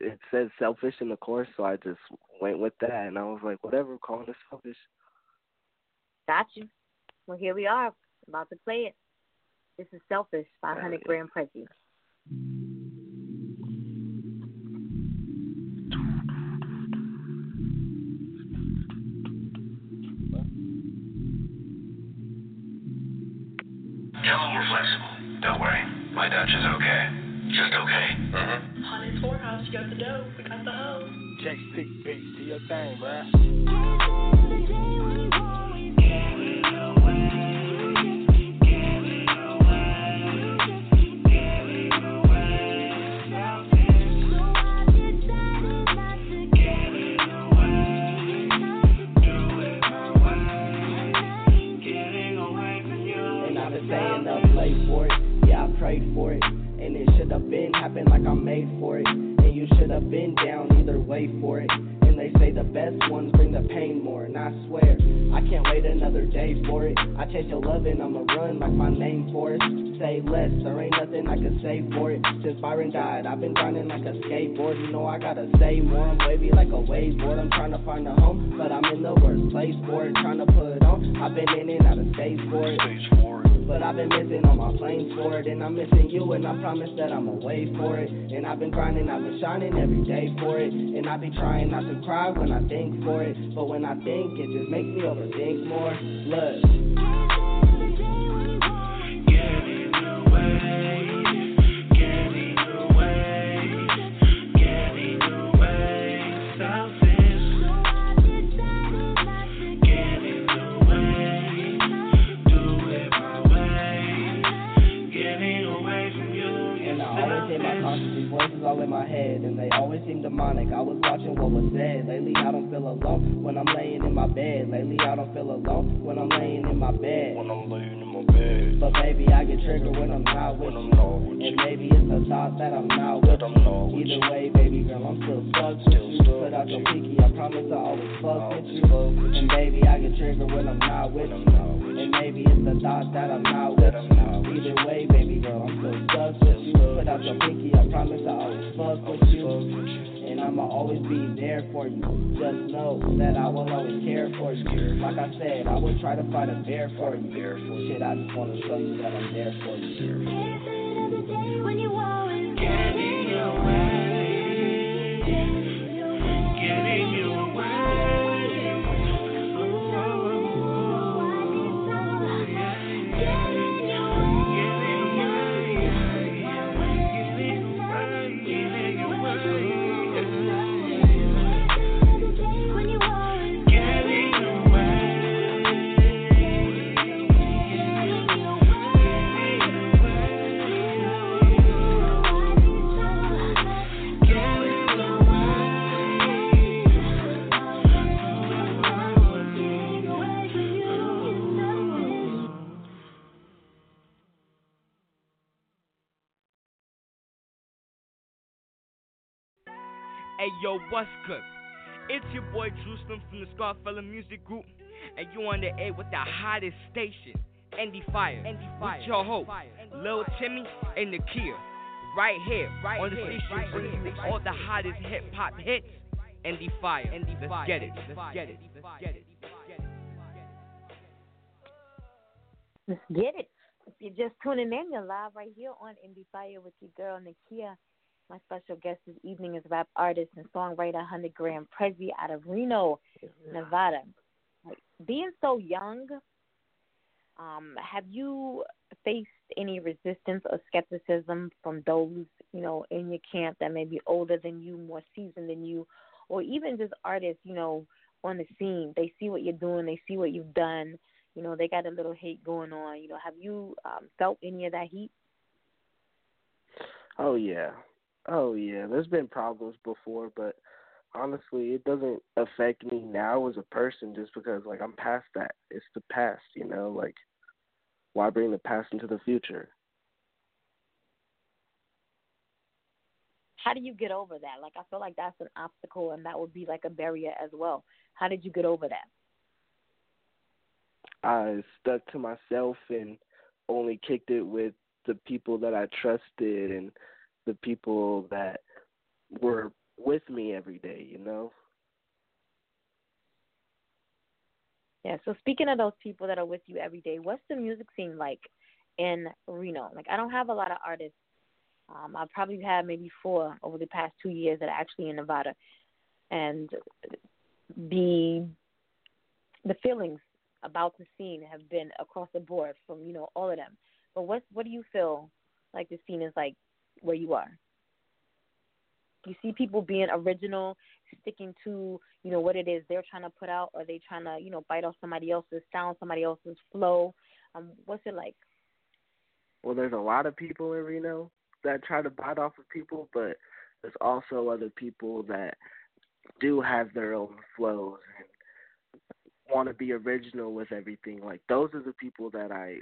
Speaker 3: it says selfish in the chorus, so I just went with that, and I was like, whatever, calling it selfish.
Speaker 2: Got you. Well, here we are, about to play it. This is Selfish by 100 Grand Prezi.
Speaker 6: Tell Don't worry. My Dutch is okay. Just okay.
Speaker 4: Mm-hmm. Haunted Whorehouse, you got the dough. We got the hoe.
Speaker 5: JC, beats to your thing, bruh. Have been happened like I'm made for it. And you should have been down either way for it. And they say the best ones bring the pain more. And I swear, I can't wait another day for it. I chase your love and I'ma run like my name for it. Say less, there ain't nothing I can say for it. Since Byron died, I've been grinding like a skateboard. You know I gotta say more. I'm wavy like a waveboard. I'm trying to find a home, but I'm in the worst place for it. Trying to put on. I've been in and out of space for it. But I've been missing all my planes for it, and I'm missing you, and I promise that I'm away for it. And I've been grinding, I've been shining every day for it. And I be trying not to cry when I think for it. But when I think, it just makes me overthink more. Look. All in my head, and they always seem demonic. I was watching what was said. Lately, I don't feel alone when I'm laying in my bed. Lately, I don't feel alone when I'm laying in my bed.
Speaker 6: When I'm laying in my bed.
Speaker 5: But baby, I get triggered when I'm not with
Speaker 6: When I'm
Speaker 5: you.
Speaker 6: not with
Speaker 5: And
Speaker 6: you.
Speaker 5: maybe it's the thought that I'm not with
Speaker 6: I'm
Speaker 5: you.
Speaker 6: not with
Speaker 5: Either way, baby girl, I'm still stuck with you.
Speaker 6: stuck
Speaker 5: Put out your pinky, I promise I always fuck with you. And
Speaker 6: you.
Speaker 5: baby, I get triggered when I'm not with
Speaker 6: When I'm
Speaker 5: you.
Speaker 6: not with
Speaker 5: And maybe it's the thought that I'm not with
Speaker 6: That I'm not
Speaker 5: you. Either way, baby girl, I'm still stuck with you. Put out your pinky, I promise I always fuck with you. And I'ma always be there for you. Just know that I will always care for you. Like I said, I will try to fight a bear for you. Shit, I just wanna show you that I'm there for you.
Speaker 7: Yo, what's good? It's your boy Jerusalem from the Scarfella Music Group, and you on the air with the hottest station, Indie Fire. Indie Fire. With your host, Lil Timmy and Nakia. Right here, right on the station, bringing you all the hottest hip hop hits. Indie Fire. Indie Let's get it. Let's get it. Let's get it.
Speaker 2: Let's get it. If you're just tuning in, you're live right here on Indie Fire with your girl Nakia. My special guest this evening is rap artist and songwriter 100 Grand Prezi out of Reno, Nevada. Being so young, um, have you faced any resistance or skepticism from those, you know, in your camp that may be older than you, more seasoned than you, or even just artists, you know, on the scene? They see what you're doing, they see what you've done, you know, they got a little hate going on. You know, have you um, felt any of that heat?
Speaker 3: Oh yeah, oh yeah. There's been problems before, but honestly, it doesn't affect me now as a person just because like I'm past that. It's the past, you know. Like, why bring the past into the future?
Speaker 2: How do you get over that? Like, I feel like that's an obstacle, and that would be like a barrier as well. How did you get over that?
Speaker 3: I stuck to myself and only kicked it with the people that I trusted and the people that were with me every day, you know?
Speaker 2: Yeah, so speaking of those people that are with you every day, what's the music scene like in Reno? Like I don't have a lot of artists. Um, I've probably had maybe four over the past two years that are actually in Nevada. And the the feelings about the scene have been across the board from, you know, all of them. But what what do you feel like the scene is like where you are? You see people being original, sticking to you know what it is they're trying to put out, or they trying to you know bite off somebody else's sound, somebody else's flow. Um, what's it like?
Speaker 3: Well, there's a lot of people in Reno that try to bite off of people, but there's also other people that do have their own flows and want to be original with everything. Like those are the people that I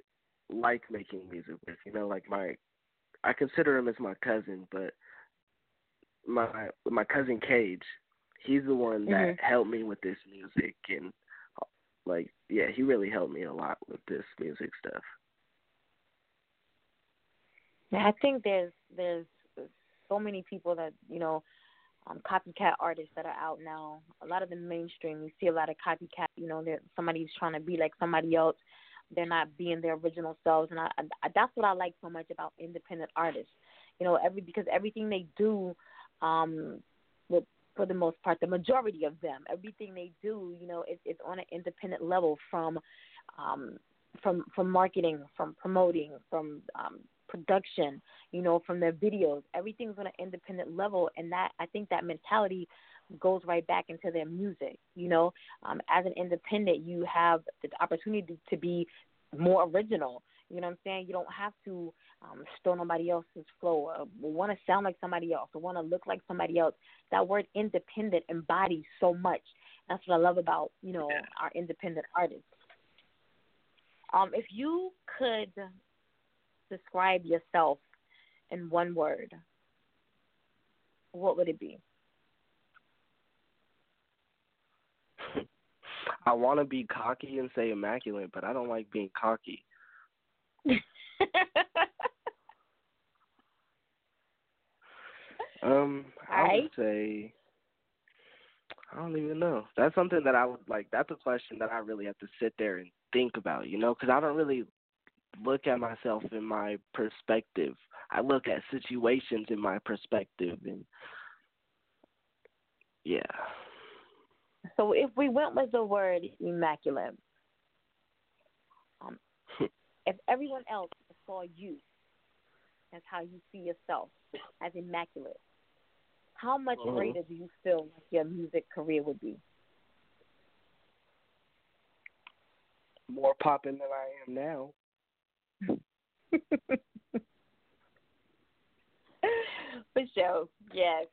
Speaker 3: like making music with. You know, like my I consider him as my cousin, but my my cousin Cage, he's the one that
Speaker 2: mm-hmm.
Speaker 3: helped me with this music and like yeah, he really helped me a lot with this music stuff.
Speaker 2: Yeah, I think there's there's so many people that you know um, copycat artists that are out now. A lot of the mainstream, you see a lot of copycat. You know, that somebody's trying to be like somebody else. They're not being their original selves, and I, I that's what I like so much about independent artists. You know, every because everything they do um, with, for the most part, the majority of them, everything they do, you know, it, it's on an independent level from um, from from marketing, from promoting, from um, production, you know, from their videos. Everything's on an independent level, and that I think that mentality goes right back into their music. You know, um, as an independent, you have the opportunity to be more original. You know what I'm saying? You don't have to um, steal nobody else's flow or want to sound like somebody else or want to look like somebody else. That word independent embodies so much. That's what I love about, you know, our independent artists. Um, if you could describe yourself in one word, what would it be?
Speaker 3: I want to be cocky and say immaculate, but I don't like being cocky. um, I
Speaker 2: right.
Speaker 3: would say I don't even know. That's something that I would like. That's a question that I really have to sit there and think about, you know, because I don't really look at myself in my perspective. I look at situations in my perspective, and yeah.
Speaker 2: So if we went with the word immaculate, um, if everyone else saw you as how you see yourself as immaculate, how much
Speaker 3: mm-hmm.
Speaker 2: greater do you feel like your music career would be?
Speaker 3: More popping than I am now.
Speaker 2: For sure, yes,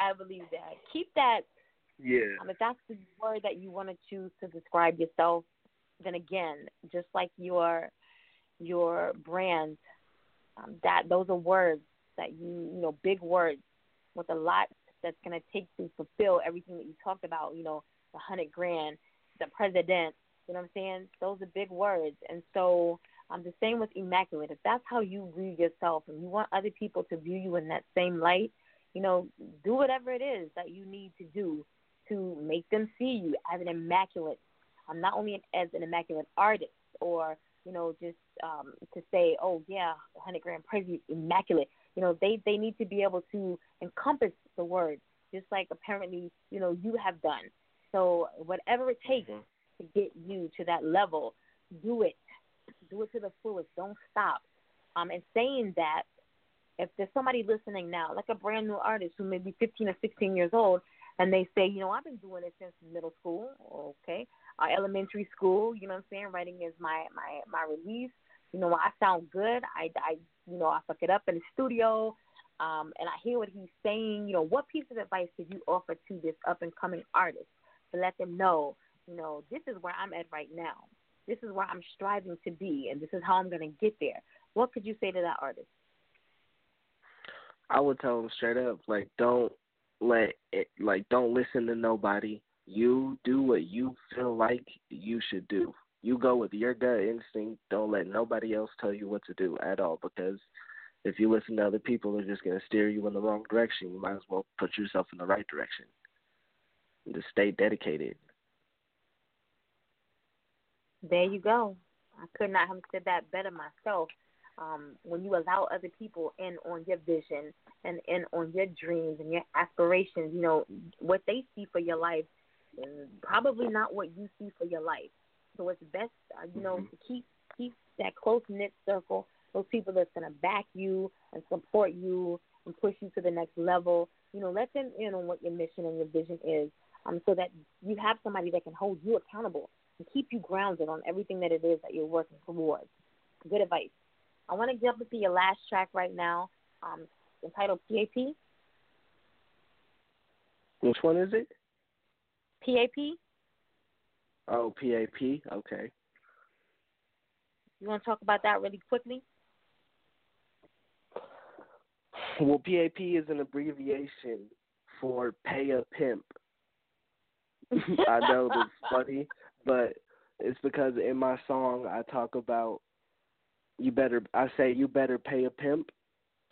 Speaker 2: I believe that. Keep that.
Speaker 3: Yeah.
Speaker 2: Um, if that's the word that you want to choose to describe yourself, then again, just like your your brand, um, that those are words that you you know big words with a lot that's going to take to fulfill everything that you talked about. You know, the hundred grand, the president. You know what I'm saying? Those are big words, and so um, the same with immaculate. If that's how you view yourself, and you want other people to view you in that same light, you know, do whatever it is that you need to do to make them see you as an immaculate. Um, not only as an immaculate artist, or you know, just um, to say, oh yeah, 100 grand praise immaculate. You know, they they need to be able to encompass the word, just like apparently you know you have done. So whatever it takes
Speaker 3: mm-hmm.
Speaker 2: to get you to that level, do it do it to the fullest. Don't stop. Um, and saying that, if there's somebody listening now, like a brand new artist who may be 15 or 16 years old, and they say, you know, I've been doing it since middle school, okay, uh, elementary school, you know what I'm saying? Writing is my my my release. You know, I sound good. I I you know I fuck it up in the studio. um, and I hear what he's saying. You know, what piece of advice could you offer to this up and coming artist to let them know, you know, this is where I'm at right now. This is where I'm striving to be, and this is how I'm going to get there. What could you say to that artist?
Speaker 3: I would tell them straight up, like, don't let it, like, don't listen to nobody. You do what you feel like you should do. You go with your gut instinct. Don't let nobody else tell you what to do at all because if you listen to other people, they're just going to steer you in the wrong direction. You might as well put yourself in the right direction. And just stay dedicated.
Speaker 2: There you go. I could not have said that better myself. Um, when you allow other people in on your vision and in on your dreams and your aspirations, you know what they see for your life, is probably not what you see for your life. So it's best, uh, you know, mm-hmm. to keep keep that close knit circle those people that's going to back you and support you and push you to the next level. You know, let them in on what your mission and your vision is um, so that you have somebody that can hold you accountable and keep you grounded on everything that it is that you're working towards. Good advice. I want to jump into your last track right now, um, entitled PAP.
Speaker 3: Which one is it?
Speaker 2: PAP.
Speaker 3: Oh, PAP. Okay.
Speaker 2: You want to talk about that really quickly?
Speaker 3: Well, PAP is an abbreviation for pay a pimp. I know that's funny, but it's because in my song I talk about you better I say you better pay a pimp.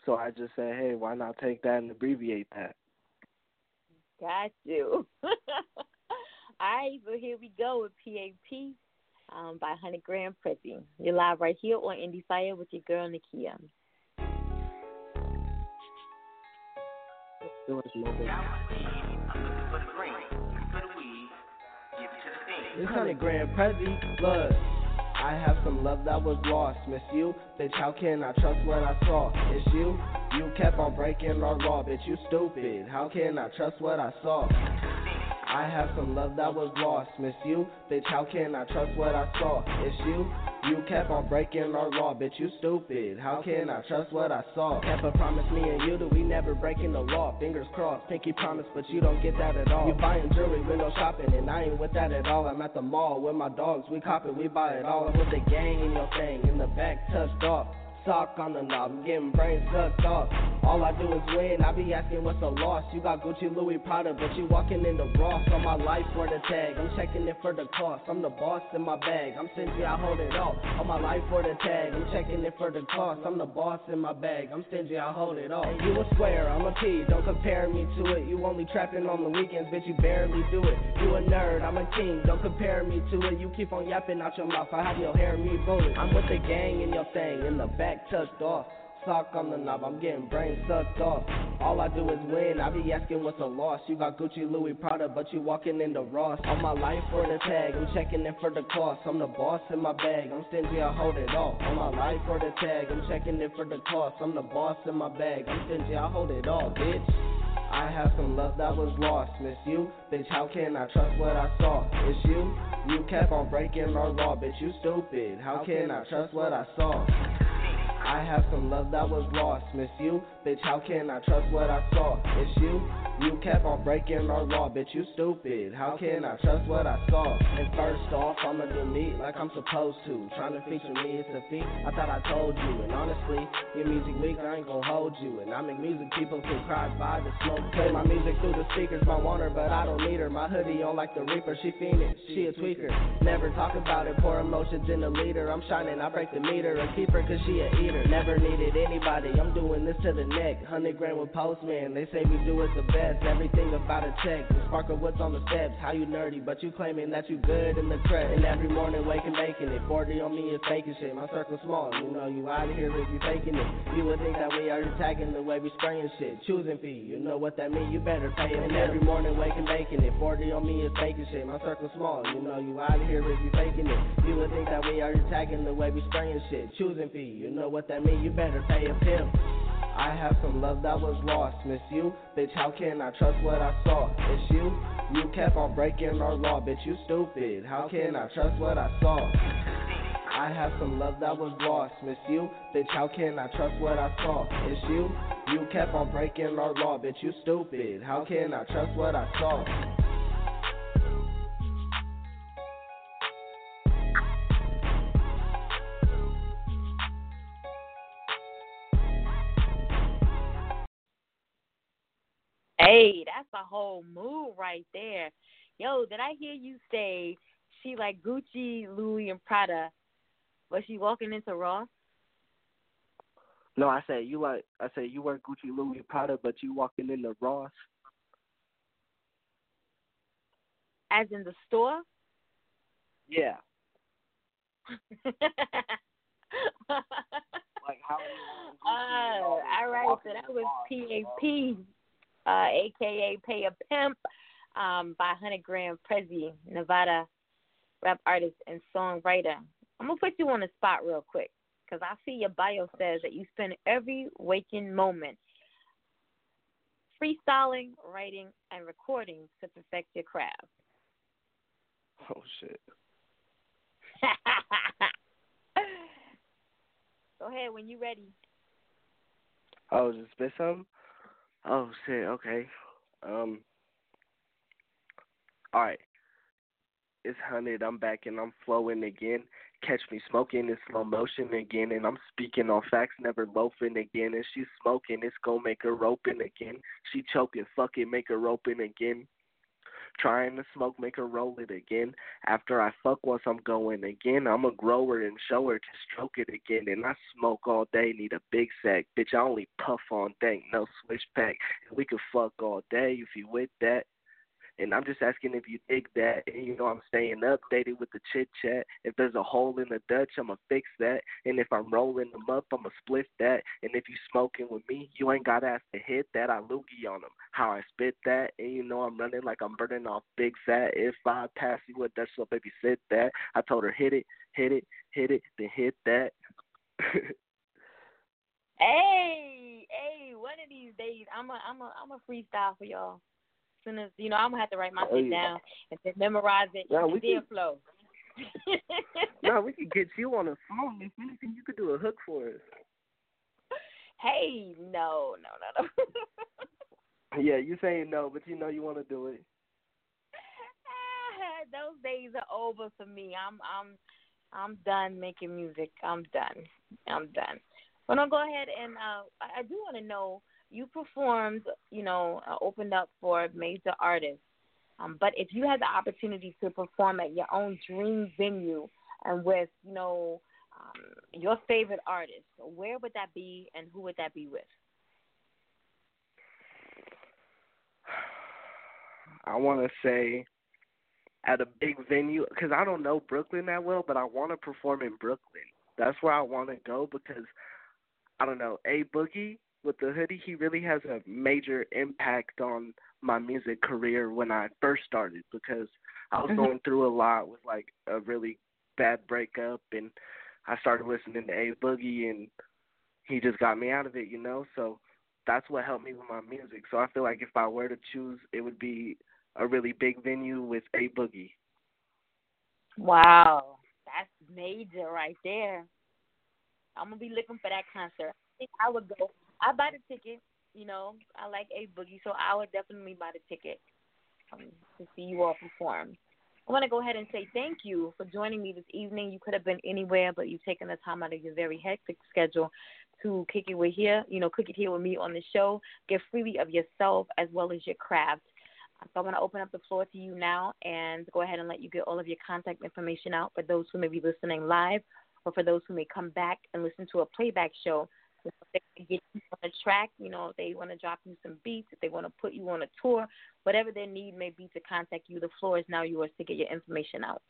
Speaker 3: So I just say, hey, why not take that and abbreviate that?
Speaker 2: Got you. All right, so here we go with PAP um, by 100 Grand Prezi. You're live right here on Indie Fire with your girl, Nakia.
Speaker 5: It's hundred grand Prezi, look. I have some love that was lost. Miss you, bitch. How can I trust what I saw? It's you. You kept on breaking our law, bitch. You stupid. How can I trust what I saw? I have some love that was lost. Miss you, bitch. How can I trust what I saw? It's you. You kept on breaking our law, bitch. You stupid. How can I trust what I saw? Kept a promise, me and you that we never breaking the law. Fingers crossed, pinky promise, but you don't get that at all. You buying jewelry, window shopping, and I ain't with that at all. I'm at the mall with my dogs. We cop it, we buy it all. I'm with the gang in your thing, in the back, tucked off sock on the knob. I'm getting brains sucked off. All I do is win. I be asking what's the loss. You got Gucci, Louis, Prada, but you walking in the Ross on my life for the tag. I'm checking it for the cost. I'm the boss in my bag. I'm stingy, I hold it all. On my life for the tag. I'm checking it for the cost. I'm the boss in my bag. I'm stingy, I hold it all. You a square, I'm a P. Don't compare me to it. You only trapping on the weekends, bitch. You barely do it. You a nerd, I'm a king. Don't compare me to it. You keep on yapping out your mouth. I have your hair, me bullet. I'm with the gang in your thing in the back back tucked off. Sock on the knob, I'm getting brain sucked off. All I do is win, I be asking what's a loss. You got Gucci, Louis, Prada, but you walking in the Ross. On my life for the tag, I'm checking it for the cost. I'm the boss in my bag, I'm stingy, I hold it all. On my life for the tag, I'm checking it for the cost. I'm the boss in my bag, I'm stingy, I hold it all, bitch. I have some love that was lost. Miss you, bitch, how can I trust what I saw? It's you, you kept on breaking our law, bitch, you stupid. How can I trust what I saw? I have some love that was lost. Miss you, bitch, how can I trust what I saw? It's you, you kept on breaking our law, bitch, you stupid. How can I trust what I saw? And first off, I'ma delete like I'm supposed to. Trying to feature me is a feat, I thought I told you. And honestly, your music weak, I ain't gon' hold you. And I make music people can cry by the smoke. Play my music through the speakers, my her, but I don't need her. My hoodie on like the Reaper, she fiendin', she a tweaker. Never talk about it, pour emotions in the leader. I'm shining, I break the meter, a keeper, cause she a eater. Never needed anybody, I'm doing this to the neck. 100 grand with Postman, they say we do it the best. Everything about a check. The what's on the steps, how you nerdy, but you claiming that you good in the crap. And every morning waking making it. 40 on me is faking shit, my circle small. You know you out of here if you faking it. You would think that we are tagging the way we spraying shit. Choosing fee, you know what that mean, you better pay it. And every morning waking making it. 40 on me is faking shit, my circle small. You know you out of here if you faking it. You would think that we are tagging the way we spraying shit. Choosing fee, you know what that mean, you better pay a pimp. I have some love that was lost. Miss you, bitch, how can I trust what I saw? It's you, you kept on breaking our law, bitch, you stupid. How can I trust what I saw? I have some love that was lost. Miss you, bitch, how can I trust what I saw? It's you, you kept on breaking our law, bitch, you stupid. How can I trust what I saw?
Speaker 2: Hey, that's a whole move right there. Yo, did I hear you say she like Gucci, Louis, and Prada? Was she walking into Ross?
Speaker 3: No, I said you like I said you wear Gucci, Louis, Prada, but you walking into Ross.
Speaker 2: As in the store?
Speaker 3: Yeah. like how?
Speaker 2: Uh, all right, so that was PAP, uh, aka Pay a Pimp, um, by Hundred Grand Prezi, Nevada rap artist and songwriter. I'm gonna put you on the spot real quick because I see your bio says that you spend every waking moment freestyling, writing, and recording to perfect your craft.
Speaker 3: Oh shit.
Speaker 2: Go ahead when you're ready.
Speaker 3: Oh, just spit some? Oh shit, okay. Um Alright. It's hundred, I'm back and I'm flowing again. Catch me smoking in slow motion again and I'm speaking on facts, never loafing again. And she's smoking, it's gonna make her open again. She choking, fuck it, make her open again. Trying to smoke, make her roll it again. After I fuck once, I'm going again. I'm a grower and show her to stroke it again. And I smoke all day, need a big sack. Bitch, I only puff on dank, no switch pack. We could fuck all day if you with that. And I'm just asking if you dig that. And you know, I'm staying updated with the chit chat. If there's a hole in the Dutch, I'ma fix that. And if I'm rolling them up, I'ma split that. And if you smoking with me, you ain't got to ask to hit that. I loogie on them. How I spit that. And you know, I'm running like I'm burning off big fat. If I pass you a Dutch, so baby, sit that. I told her, hit it, hit it, hit it, then hit that.
Speaker 2: Hey, hey, one of these days I'm a I'm a I'm a freestyle for y'all. Soon as you know, I'm gonna have to write my
Speaker 3: Oh,
Speaker 2: shit
Speaker 3: yeah.
Speaker 2: down and then memorize it
Speaker 3: Yeah,
Speaker 2: and
Speaker 3: we can-
Speaker 2: flow.
Speaker 3: no, we could get you on a song. If anything, you could do a hook for us.
Speaker 2: hey, no, no, no, no.
Speaker 3: Yeah, you saying no, but you know you want to do it.
Speaker 2: Ah, Those days are over for me. I'm I'm I'm done making music. I'm done. I'm done. But I'll go ahead and uh, I do want to know you performed, you know, uh, opened up for major artists. Um, but if you had the opportunity to perform at your own dream venue and with, you know, um, your favorite artist, where would that be and who would that be with?
Speaker 3: I want to say at a big venue because I don't know Brooklyn that well, but I want to perform in Brooklyn. That's where I want to go because I don't know A Boogie with the hoodie. He really has a major impact on my music career when I first started because I was
Speaker 2: Mhm.
Speaker 3: going through a lot with like a really bad breakup and I started listening to A Boogie and he just got me out of it, you know. So that's what helped me with my music. So I feel like if I were to choose, it would be a really big venue with A Boogie.
Speaker 2: Wow, that's major right there. I'm gonna be looking for that concert. I think I would go. I buy the ticket. You know, I like A Boogie, so I would definitely buy the ticket um, to see you all perform. I want to go ahead and say thank you for joining me this evening. You could have been anywhere, but you've taken the time out of your very hectic schedule to kick it with here. You know, kick it here with me on the show. Give freely of yourself as well as your craft. So I want to open up the floor to you now and go ahead and let you get all of your contact information out for those who may be listening live or for those who may come back and listen to a playback show. Can get you on a track, you know, if they want to drop you some beats, if they want to put you on a tour, whatever their need may be to contact you, the floor is now yours to get your information out.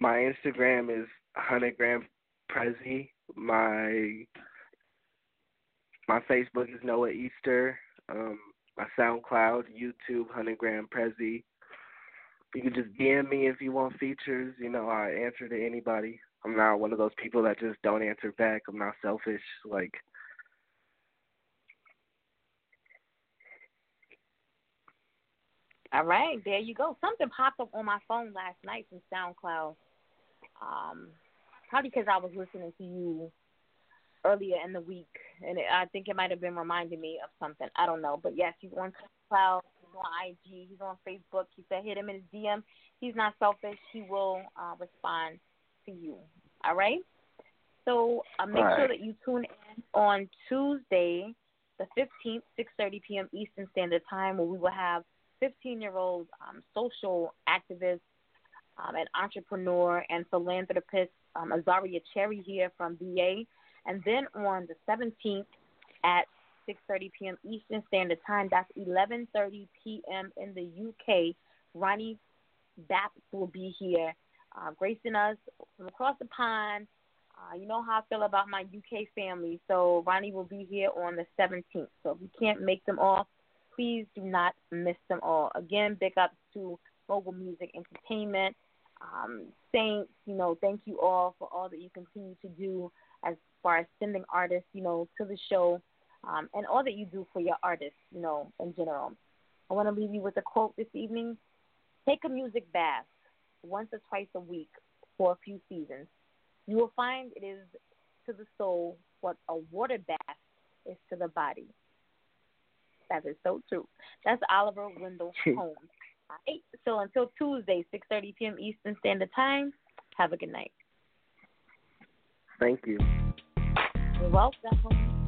Speaker 3: My Instagram is 100 grand Prezi. My my Facebook is Noah Easter. Um, my SoundCloud, YouTube, 100 grand Prezi. You can just DM me if you want features. You know, I answer to anybody. I'm not one of those people that just don't answer back. I'm not selfish. Like,
Speaker 2: All right, there you go. Something popped up on my phone last night from SoundCloud. Um, probably because I was listening to you earlier in the week, and it, I think it might have been reminding me of something. I don't know, but yes, he's on SoundCloud, on IG, he's on Facebook. He said hit him in his DM. He's not selfish. He will uh, respond to you. All right. So uh, make
Speaker 3: All
Speaker 2: sure that you tune in on Tuesday, the 15th, 6:30 p.m. Eastern Standard Time, where we will have 15-year-old um, social activist um, and entrepreneur and philanthropist um, Azaria Cherry here from VA. And then on the 17th at 6:30 p.m. Eastern Standard Time, that's 11:30 p.m. in the UK. Ronnie Bapp will be here, uh, gracing us from across the pond. Uh, you know how I feel about my UK family, so Ronnie will be here on the 17th. So if you can't make them all, please do not miss them all. Again, big ups to Mogul Music Entertainment. Um, Saints, you know, thank you all for all that you continue to do as far as sending artists, you know, to the show, um, and all that you do for your artists, you know, in general. I want to leave you with a quote this evening. Take a music bath once or twice a week for a few seasons. You will find it is to the soul what a water bath is to the body. That is so true. That's Oliver Wendell Holmes. All right. So until Tuesday, 6:30 p.m. Eastern Standard Time. Have a good night.
Speaker 3: Thank you.
Speaker 2: You're welcome.